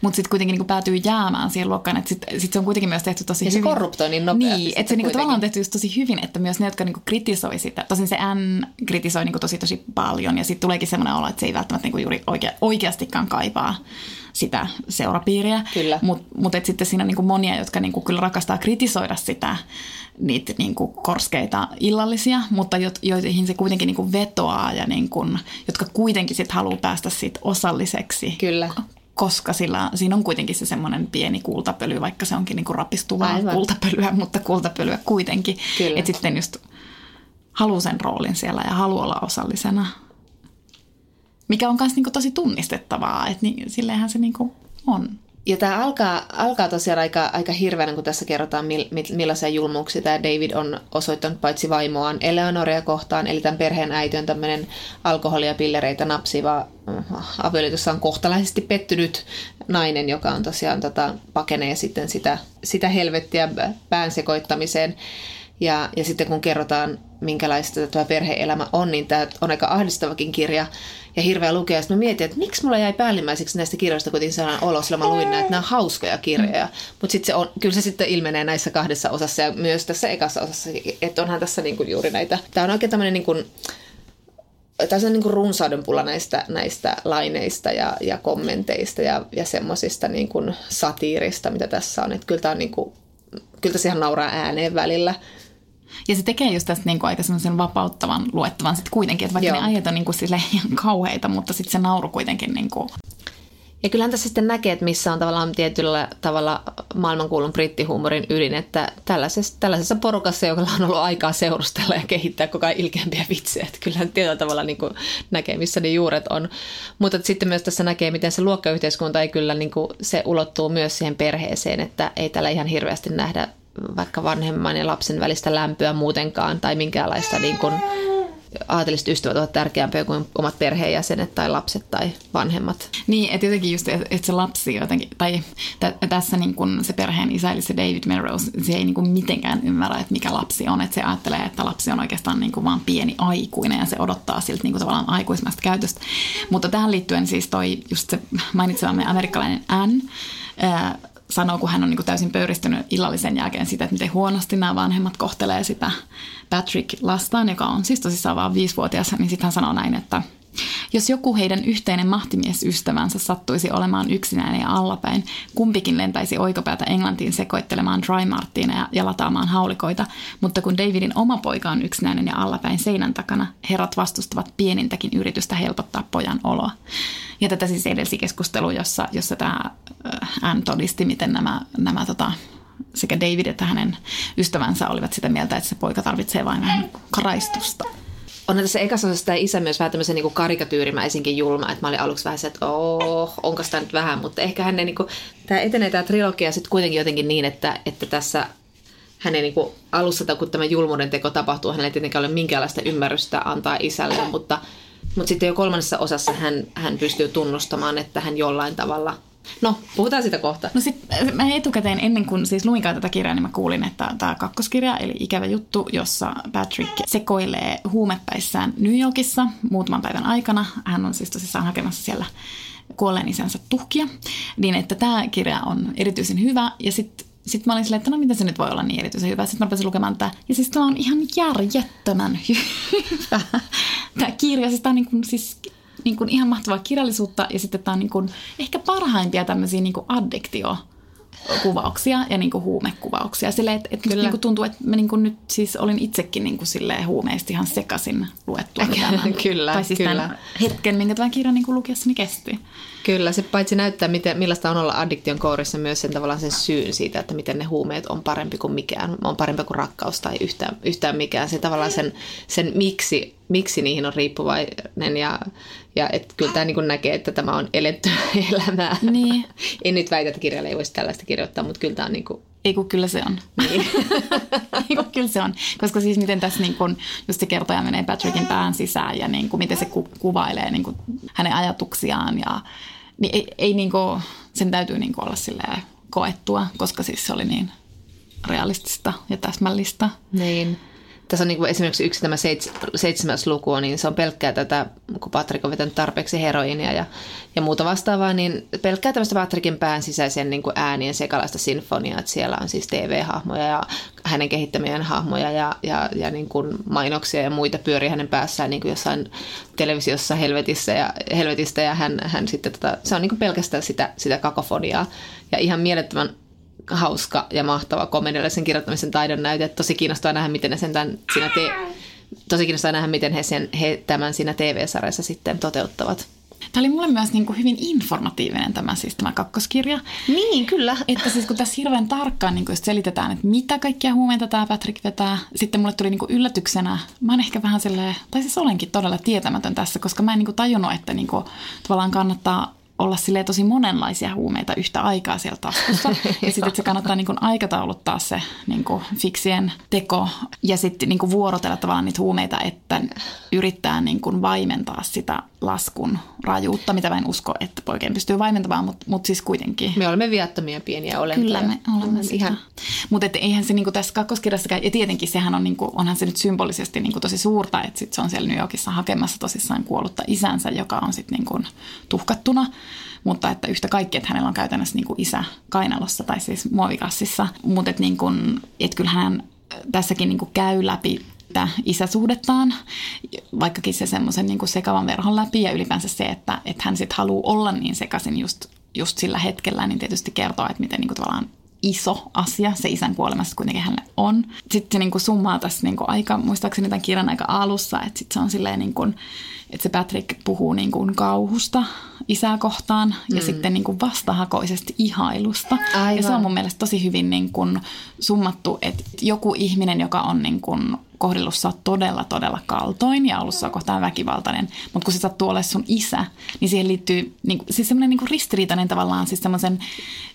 Mutta sitten kuitenkin niinku päätyy jäämään siihen luokkaan, että sitten sit se on kuitenkin myös tehty tosi Ja se hyvin. korruptoi niin nopeasti Niin, että se niinku tavallaan on tehty just tosi hyvin, että myös ne, jotka niinku kritisoi sitä. Tosin se N kritisoi niinku tosi tosi paljon ja sitten tuleekin semmoinen olo, että se ei välttämättä niinku juuri oikea, oikeastikaan kaipaa sitä seurapiiriä. Kyllä. Mutta mut et sitten siinä on niinku monia, jotka niinku kyllä rakastaa kritisoida sitä, niitä niinku korskeita illallisia, mutta jo, joihin se kuitenkin niinku vetoaa ja niinku, jotka kuitenkin sitten haluaa päästä siitä osalliseksi Kyllä. koska sillä, siinä on kuitenkin se semmoinen pieni kultapöly, vaikka se onkin niinku rapistuvaa Aivan. kultapölyä, mutta kultapölyä kuitenkin. Kyllä. Että sitten just haluaa sen roolin siellä ja haluaa olla osallisena. Mikä on myös niinku tosi tunnistettavaa, että niin, silleenhän se niinku on. Ja tämä alkaa, alkaa tosiaan aika, aika hirveänä, kun tässä kerrotaan, mil, mil- millaisia julmuuksia tämä David on osoittanut paitsi vaimoaan Eleonoria kohtaan, eli tämän perheen äiti on tämmöinen alkoholia pillereitä napsiva äh, avioliitossa on kohtalaisesti pettynyt nainen, joka on tosiaan tota, pakenee sitten sitä, sitä helvettiä pään sekoittamiseen. Ja, ja sitten kun kerrotaan, minkälaista tuo perhe-elämä on, niin tämä on aika ahdistavakin kirja ja hirveä lukea. Sitten mä mietin, että miksi mulla jäi päällimmäiseksi näistä kirjoista kuitenkin sellainen olo, sillä mä luin näitä, että nämä on hauskoja kirjoja. Mutta sitten se on, kyllä se sitten ilmenee näissä kahdessa osassa ja myös tässä ekassa osassa, että onhan tässä niinku juuri näitä. Tämä on oikein tämmöinen niinku, tässä on niin runsauden pula näistä, näistä laineista ja, ja kommenteista ja, ja semmoisista niin kuin satiirista, mitä tässä on. Että kyllä tämä on niin kuin, kyllä tässä ihan nauraa ääneen välillä. Ja se tekee just tästä niinku aika semmoisen vapauttavan luettavan sitten kuitenkin, että vaikka Joo. ne ajat on niinku sille ihan kauheita, mutta sitten se nauru kuitenkin niinku, Ja kyllähän tässä sitten näkee, että missä on tavallaan tietyllä tavalla maailmankuulun brittihuumorin ydin, että tällaisessa, tällaisessa porukassa, joka on ollut aikaa seurustella ja kehittää koko ajan ilkeämpiä vitsejä, että kyllähän tietyllä tavalla niin kuin näkee, missä ne juuret on. Mutta sitten myös tässä näkee, miten se luokkayhteiskunta ei kyllä, niin kuin, se ulottuu myös siihen perheeseen, että ei täällä ihan hirveästi nähdä vaikka vanhemman ja lapsen välistä lämpöä muutenkaan tai minkäänlaista niin kuin, aateliset ystävät ovat tärkeämpiä kuin omat perheenjäsenet tai lapset tai vanhemmat. Niin, että jotenkin just, että että se lapsi jotenkin, tai t- tässä niin kun se perheen isä, eli se David Melrose, se ei niin mitenkään ymmärrä, että mikä lapsi on. Että se ajattelee, että lapsi on oikeastaan niin vaan pieni aikuinen ja se odottaa siltä niin tavallaan aikuismästä käytöstä. Mutta tähän liittyen siis toi just se mainitsemamme amerikkalainen Anne, sanoo, kun hän on niin kuin täysin pöyristynyt illallisen jälkeen sitä, että miten huonosti nämä vanhemmat kohtelee sitä Patrick lastaan, joka on siis tosissaan vaan viisivuotias, niin sitten hän sanoo näin, että jos joku heidän yhteinen mahtimiesystävänsä sattuisi olemaan yksinäinen ja allapäin, kumpikin lentäisi oikopäätä Englantiin sekoittelemaan dry martineja ja lataamaan haulikoita, mutta kun Davidin oma poika on yksinäinen ja allapäin seinän takana, herrat vastustavat pienintäkin yritystä helpottaa pojan oloa. Ja tätä siis edelsi keskustelu, jossa, jossa tämä Anne todisti, miten nämä, nämä tota, sekä David että hänen ystävänsä olivat sitä mieltä, että se poika tarvitsee vain vähän karaistusta. On tässä ekassa osassa tämä isä myös vähän tämmöisen niin karikatyyrimäisinkin julma, että mä olin aluksi vähän se, että oh, onko tämä nyt vähän, mutta ehkä hän niin kuin, tämä etenee tämä trilogia sitten kuitenkin jotenkin niin, että, että tässä hänen niin kuin alussa, kun tämä julmuuden teko tapahtuu, hänellä ei tietenkään ole minkäänlaista ymmärrystä antaa isälle, mutta, mutta sitten jo kolmannessa osassa hän, hän pystyy tunnustamaan, että hän jollain tavalla No, puhutaan sitä kohta. No sit mä etukäteen ennen kuin siis luinkaan tätä kirjaa, niin mä kuulin, että tämä kakkoskirja, eli Ikävä juttu, jossa Patrick sekoilee huumepäissään New Yorkissa muutaman päivän aikana. Hän on siis tosissaan hakemassa siellä kuolleen isänsä tuhkia. Niin että tämä kirja on erityisen hyvä. Ja sitten sitten mä olin silleen, että no miten se nyt voi olla niin erityisen hyvä. Sitten mä rupesin lukemaan tätä. Ja siis tämä on ihan järjettömän hyvä. Tämä kirja, siis tämä on niin kuin, siis niin kuin ihan mahtavaa kirjallisuutta ja sitten tämä on niin kuin ehkä parhaimpia tämmöisiä niin kuin addiktio kuvauksia ja niin kuin huumekuvauksia. Sille, että, että Kyllä. Niin kuin tuntuu, että mä niin kuin nyt siis olin itsekin niin kuin silleen huumeista ihan sekaisin luettua. kyllä, tai siis kyllä. Hetken, minkä tämän kirjan niin kuin lukiessani kesti. Kyllä, se paitsi näyttää, miten, millaista on olla addiktion kourissa, myös sen tavallaan sen syyn siitä, että miten ne huumeet on parempi kuin mikään, on parempi kuin rakkaus tai yhtään, yhtään mikään. Se tavallaan sen, sen miksi, miksi niihin on riippuvainen ja, ja et kyllä tämä niin näkee, että tämä on eletty elämää. Niin. en nyt väitä, että kirjalle ei voisi tällaista kirjoittaa, mutta kyllä tämä on niin kuin ei kun kyllä se on. Niin. Ei kun kyllä se on. Koska siis miten tässä niin kun, just se kertoja menee Patrickin pään sisään ja niin kun, miten se ku, kuvailee niin kun, hänen ajatuksiaan. Ja, niin ei, ei niin kun, sen täytyy niin olla silleen koettua, koska siis se oli niin realistista ja täsmällistä. Niin tässä on niin kuin esimerkiksi yksi tämä seits, seitsemäs luku, niin se on pelkkää tätä, kun Patrick on vetänyt tarpeeksi heroinia ja, ja muuta vastaavaa, niin pelkkää tämmöistä Patrickin pään sisäisen niin kuin äänien sekalaista sinfoniaa, että siellä on siis TV-hahmoja ja hänen kehittämien hahmoja ja, ja, ja niin kuin mainoksia ja muita pyörii hänen päässään niin kuin jossain televisiossa helvetissä ja, helvetistä ja hän, hän sitten, tota, se on niin kuin pelkästään sitä, sitä kakofoniaa. Ja ihan mielettömän hauska ja mahtava komediallisen kirjoittamisen taidon näyte. Tosi kiinnostaa nähdä, miten ne sen tämän siinä te- tosi kiinnostaa nähdä, miten he, sen, he tämän siinä TV-sarjassa sitten toteuttavat. Tämä oli mulle myös niin kuin hyvin informatiivinen tämä, siis tämä kakkoskirja. Niin, kyllä. Että siis kun tässä hirveän tarkkaan niin kuin selitetään, että mitä kaikkia huumeita tämä Patrick vetää, sitten mulle tuli niin kuin yllätyksenä, mä oon ehkä vähän silleen, tai siis olenkin todella tietämätön tässä, koska mä en niin kuin tajunnut, että niin kuin, tavallaan kannattaa olla sille tosi monenlaisia huumeita yhtä aikaa siellä taskussa. ja sitten että se kannattaa niin kuin aikatauluttaa se niin kuin fiksien teko ja sitten niin kuin vuorotella tavallaan niitä huumeita, että yrittää niin kuin vaimentaa sitä laskun rajuutta, mitä mä en usko, että poikien pystyy vaimentamaan, mutta mut siis kuitenkin. Me olemme viattomia pieniä olentoja. Kyllä me olemme sitä. Ihan. Mutta eihän se niinku tässä kakkoskirjassa, ja tietenkin sehän on, niinku, onhan se nyt symbolisesti niinku tosi suurta, että sit se on siellä New Yorkissa hakemassa tosissaan kuollutta isänsä, joka on sitten niinku tuhkattuna mutta että yhtä kaikki, että hänellä on käytännössä niin kuin isä kainalossa tai siis muovikassissa. Mutta että niin kuin, et kyllähän hän tässäkin niin käy läpi sitä isäsuhdettaan, vaikkakin se semmoisen niin sekavan verhon läpi ja ylipäänsä se, että, että hän sitten haluaa olla niin sekaisin just, just sillä hetkellä, niin tietysti kertoo, että miten niin kuin tavallaan iso asia se isän kuolemassa kuitenkin hänelle on. Sitten se niin kuin summaa tässä niin kuin aika, muistaakseni tämän kirjan aika alussa, että sitten se on silleen niin kuin, että se Patrick puhuu niin kuin kauhusta isää kohtaan ja mm. sitten niin kuin vastahakoisesti ihailusta. Aivan. Ja se on mun mielestä tosi hyvin niin kuin summattu, että joku ihminen, joka on niin kuin kohdellut sä todella, todella kaltoin ja ollut sua kohtaan väkivaltainen, mutta kun se sattuu olemaan sun isä, niin siihen liittyy niin kuin, siis semmoinen niin ristiriitainen tavallaan siis semmoisen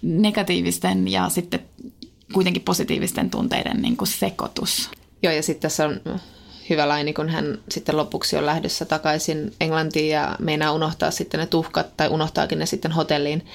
negatiivisten ja sitten kuitenkin positiivisten tunteiden niin kuin sekoitus. Joo, ja sitten tässä on hyvä laini, kun hän sitten lopuksi on lähdössä takaisin Englantiin ja meinaa unohtaa sitten ne tuhkat tai unohtaakin ne sitten hotelliin.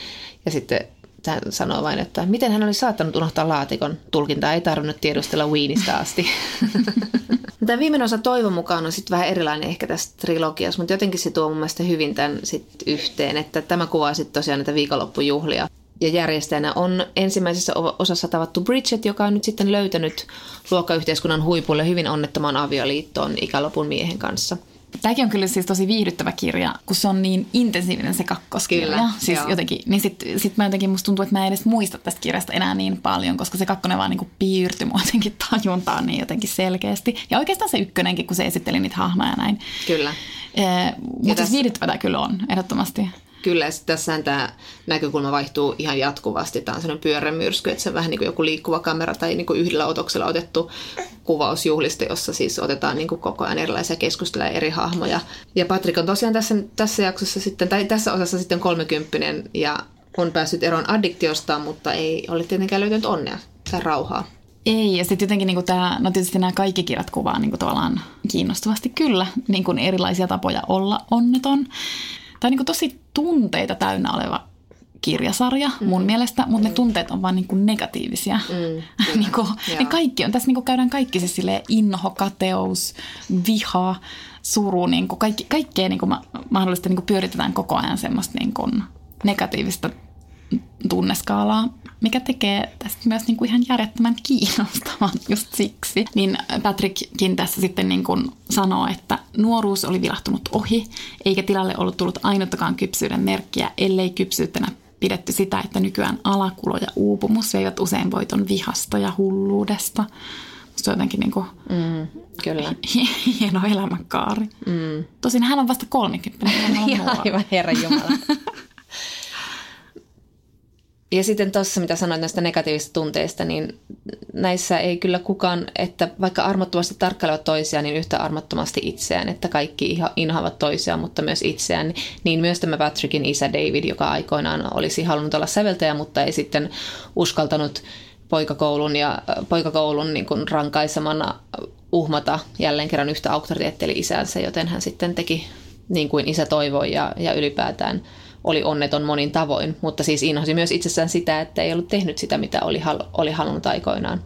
Ja sitten hän sanoo vain, että miten hän oli saattanut unohtaa laatikon. Tulkintaa ei tarvinnut tiedustella Wienistä asti. Tämä viimeinen osa toivon mukaan on sitten vähän erilainen ehkä tästä trilogiasta, mutta jotenkin se tuo mun mielestä hyvin tämän sit yhteen, että tämä kuvaa sitten tosiaan näitä viikonloppujuhlia ja järjestäjänä on ensimmäisessä osassa tavattu Bridget, joka on nyt sitten löytänyt luokkayhteiskunnan huipulle hyvin onnettoman avioliittoon ikälopun miehen kanssa. Tämäkin on kyllä siis tosi viihdyttävä kirja, kun se on niin intensiivinen se kakkoskirja. Kyllä, siis joo. jotenkin, niin sitten sit mä jotenkin musta tuntuu, että mä en edes muista tästä kirjasta enää niin paljon, koska se kakkonen vaan niin piirtyi mua jotenkin tajuntaan niin jotenkin selkeästi. Ja oikeastaan se ykkönenkin, kun se esitteli niitä hahmoja näin. Kyllä. Eh, mutta siis viihdyttävä tämä kyllä on, ehdottomasti. Kyllä, ja tässä tämä näkökulma vaihtuu ihan jatkuvasti. Tämä on sellainen pyörämyrsky, että se on vähän niin kuin joku liikkuva kamera tai niin kuin yhdellä otoksella otettu kuvaus juhlista, jossa siis otetaan niin kuin koko ajan erilaisia keskusteluja eri hahmoja. Ja Patrick on tosiaan tässä, tässä jaksossa sitten, tai tässä osassa sitten kolmekymppinen ja on päässyt eroon addiktiosta, mutta ei ole tietenkään löytänyt onnea tai rauhaa. Ei, ja sitten jotenkin niin tämä, no tietysti nämä kaikki kirjat kuvaa niin kuin tavallaan kiinnostavasti kyllä niin kuin erilaisia tapoja olla onneton. Tämä on niin tosi tunteita täynnä oleva kirjasarja mun mielestä, mutta ne tunteet on vaan niin kuin negatiivisia. Mm, niin kuin, ne kaikki on, tässä niin kuin käydään kaikki se silleen inho, kateus, viha, suru, niin kuin kaikki, kaikkea niin kuin ma- mahdollisesti niin kuin pyöritetään koko ajan semmoista niin kuin negatiivista tunneskaalaa, mikä tekee tästä myös niin kuin ihan järjettömän kiinnostavan just siksi. Niin Patrickkin tässä sitten niin kuin sanoo, että nuoruus oli vilahtunut ohi, eikä tilalle ollut tullut ainuttakaan kypsyyden merkkiä, ellei kypsyytenä pidetty sitä, että nykyään alakulo ja uupumus veivät usein voiton vihasta ja hulluudesta. Se on jotenkin niin kuin Mm, kyllä. hieno elämänkaari. Mm. Tosin hän on vasta 30. Ja aivan herra Jumala. Ja sitten tuossa, mitä sanoit näistä negatiivisista tunteista, niin näissä ei kyllä kukaan, että vaikka armottomasti tarkkailevat toisiaan, niin yhtä armottomasti itseään, että kaikki inhaavat toisiaan, mutta myös itseään. Niin myös tämä Patrickin isä David, joka aikoinaan olisi halunnut olla säveltäjä, mutta ei sitten uskaltanut poikakoulun ja poikakoulun niin kuin rankaisemana uhmata jälleen kerran yhtä auktoriteetti eli isänsä, joten hän sitten teki niin kuin isä toivoi ja, ja ylipäätään – oli onneton monin tavoin, mutta siis inhosi myös itsessään sitä, että ei ollut tehnyt sitä, mitä oli, hal- oli halunnut aikoinaan.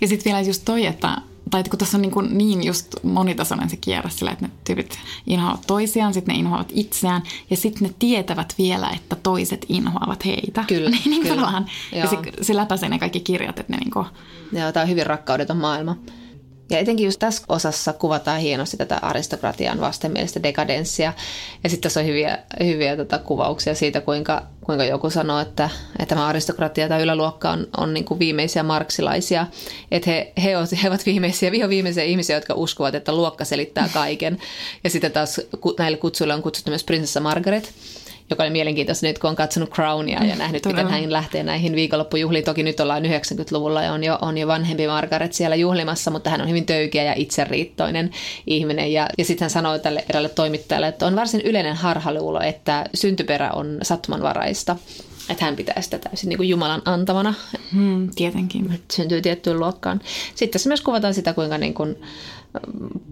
Ja sitten vielä just toi, että tai kun tässä on niin, kuin niin just monitasoinen se kierre sillä, että ne tyypit inhoavat toisiaan, sitten ne inhoavat itseään ja sitten ne tietävät vielä, että toiset inhoavat heitä. Kyllä, niin, niin kyllä. Tavallaan. Ja se, se läpäisee ne kaikki kirjat, että ne niin kuin... Joo, tämä on hyvin rakkaudeton maailma. Ja etenkin just tässä osassa kuvataan hienosti tätä aristokratian vastenmielistä dekadenssia. Ja sitten tässä on hyviä, hyviä tota kuvauksia siitä, kuinka, kuinka joku sanoo, että, että tämä aristokratia tai yläluokka on, on niin kuin viimeisiä marksilaisia. Että he, he, ovat, he ovat viimeisiä, viho viimeisiä ihmisiä, jotka uskovat, että luokka selittää kaiken. Ja sitten taas näille kutsuille on kutsuttu myös prinsessa Margaret joka oli mielenkiintoista nyt, kun on katsonut Crownia ja nähnyt, Todella. miten hän lähtee näihin viikonloppujuhliin. Toki nyt ollaan 90-luvulla ja on jo, on jo vanhempi Margaret siellä juhlimassa, mutta hän on hyvin töykeä ja itseriittoinen ihminen. Ja, ja sitten hän sanoi tälle erälle toimittajalle, että on varsin yleinen harhaluulo, että syntyperä on sattumanvaraista. Että hän pitää sitä täysin niin kuin Jumalan antamana. Hmm, tietenkin. Syntyy tiettyyn luokkaan. Sitten tässä myös kuvataan sitä, kuinka niin kuin,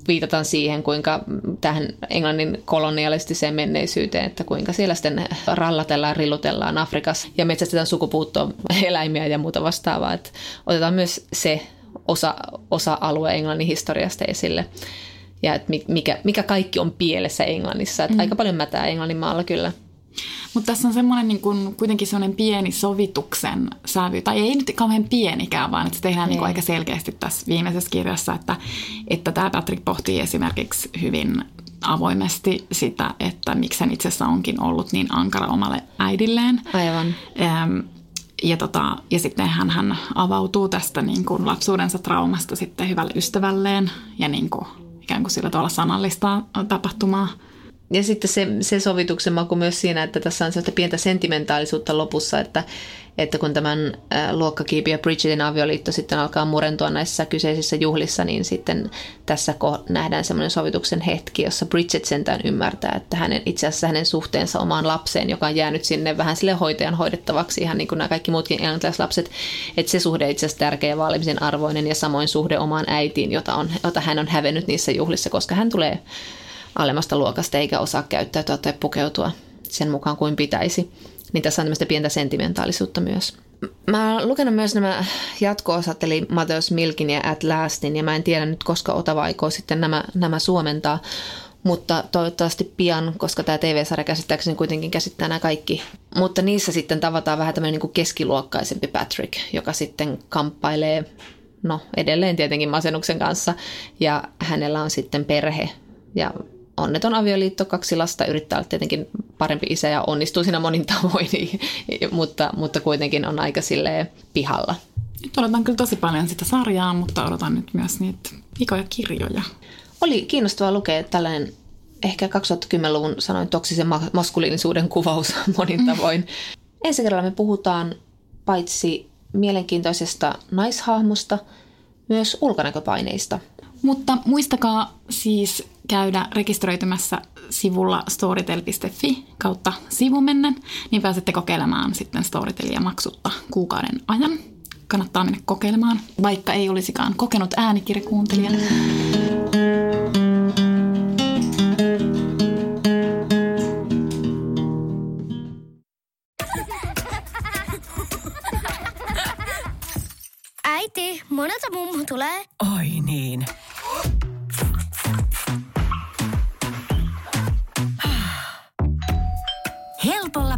viitataan siihen, kuinka tähän Englannin kolonialistiseen menneisyyteen, että kuinka siellä sitten rallatellaan, rillutellaan Afrikassa ja metsästetään sukupuuttoon eläimiä ja muuta vastaavaa. Että otetaan myös se osa, osa-alue Englannin historiasta esille ja että mikä, mikä kaikki on pielessä Englannissa. Että mm. Aika paljon mätää Englannin maalla kyllä. Mutta tässä on semmoinen niin kuin, kuitenkin semmoinen pieni sovituksen sävy, tai ei nyt kauhean pienikään, vaan että se tehdään niin kuin aika selkeästi tässä viimeisessä kirjassa, että, että tämä Patrick pohtii esimerkiksi hyvin avoimesti sitä, että miksi hän itse asiassa onkin ollut niin ankara omalle äidilleen. Aivan. Ähm, ja, tota, ja sitten hän, hän avautuu tästä niin kuin lapsuudensa traumasta sitten hyvälle ystävälleen ja niin kuin, ikään kuin sillä tavalla sanallistaa tapahtumaa. Ja sitten se, se sovituksen maku myös siinä, että tässä on sellaista pientä sentimentaalisuutta lopussa, että, että kun tämän luokkakiipiö Bridgetin avioliitto sitten alkaa murentua näissä kyseisissä juhlissa, niin sitten tässä nähdään semmoinen sovituksen hetki, jossa Bridget sentään ymmärtää, että hänen, itse asiassa hänen suhteensa omaan lapseen, joka on jäänyt sinne vähän sille hoitajan hoidettavaksi, ihan niin kuin nämä kaikki muutkin englantilaislapset, että se suhde itse asiassa tärkeä ja vaalimisen arvoinen ja samoin suhde omaan äitiin, jota, on, jota hän on hävennyt niissä juhlissa, koska hän tulee alemmasta luokasta eikä osaa käyttäytyä tai pukeutua sen mukaan kuin pitäisi. Niin tässä on tämmöistä pientä sentimentaalisuutta myös. Mä oon lukenut myös nämä jatko-osat, eli Mateus Milkin ja At Lastin, ja mä en tiedä nyt, koska Otava aikoo sitten nämä, nämä suomentaa, mutta toivottavasti pian, koska tämä TV-sarja käsittääkseni kuitenkin käsittää nämä kaikki. Mutta niissä sitten tavataan vähän tämmöinen niin keskiluokkaisempi Patrick, joka sitten kamppailee, no edelleen tietenkin masennuksen kanssa, ja hänellä on sitten perhe, ja onneton avioliitto, kaksi lasta, yrittää olla tietenkin parempi isä ja onnistuu siinä monin tavoin, mutta, mutta kuitenkin on aika silleen pihalla. Nyt odotan kyllä tosi paljon sitä sarjaa, mutta odotan nyt myös niitä pikoja kirjoja. Oli kiinnostavaa lukea tällainen ehkä 2010-luvun sanoin toksisen maskuliinisuuden kuvaus monin tavoin. Mm. Ensi kerralla me puhutaan paitsi mielenkiintoisesta naishahmosta, myös ulkonäköpaineista. Mutta muistakaa siis käydä rekisteröitymässä sivulla storytel.fi kautta sivumennen, niin pääsette kokeilemaan sitten Storytelia maksutta kuukauden ajan. Kannattaa mennä kokeilemaan, vaikka ei olisikaan kokenut äänikirjakuuntelija. Äiti, monelta mummu tulee. Oi niin.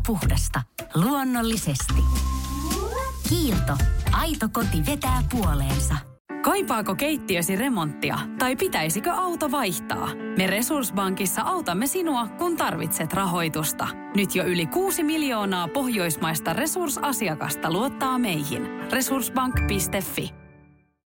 Puhdasta. Luonnollisesti. Kiilto. Aito koti vetää puoleensa. Kaipaako keittiösi remonttia tai pitäisikö auto vaihtaa? Me Resurssbankissa autamme sinua, kun tarvitset rahoitusta. Nyt jo yli 6 miljoonaa pohjoismaista resursasiakasta luottaa meihin. Resurssbank.fi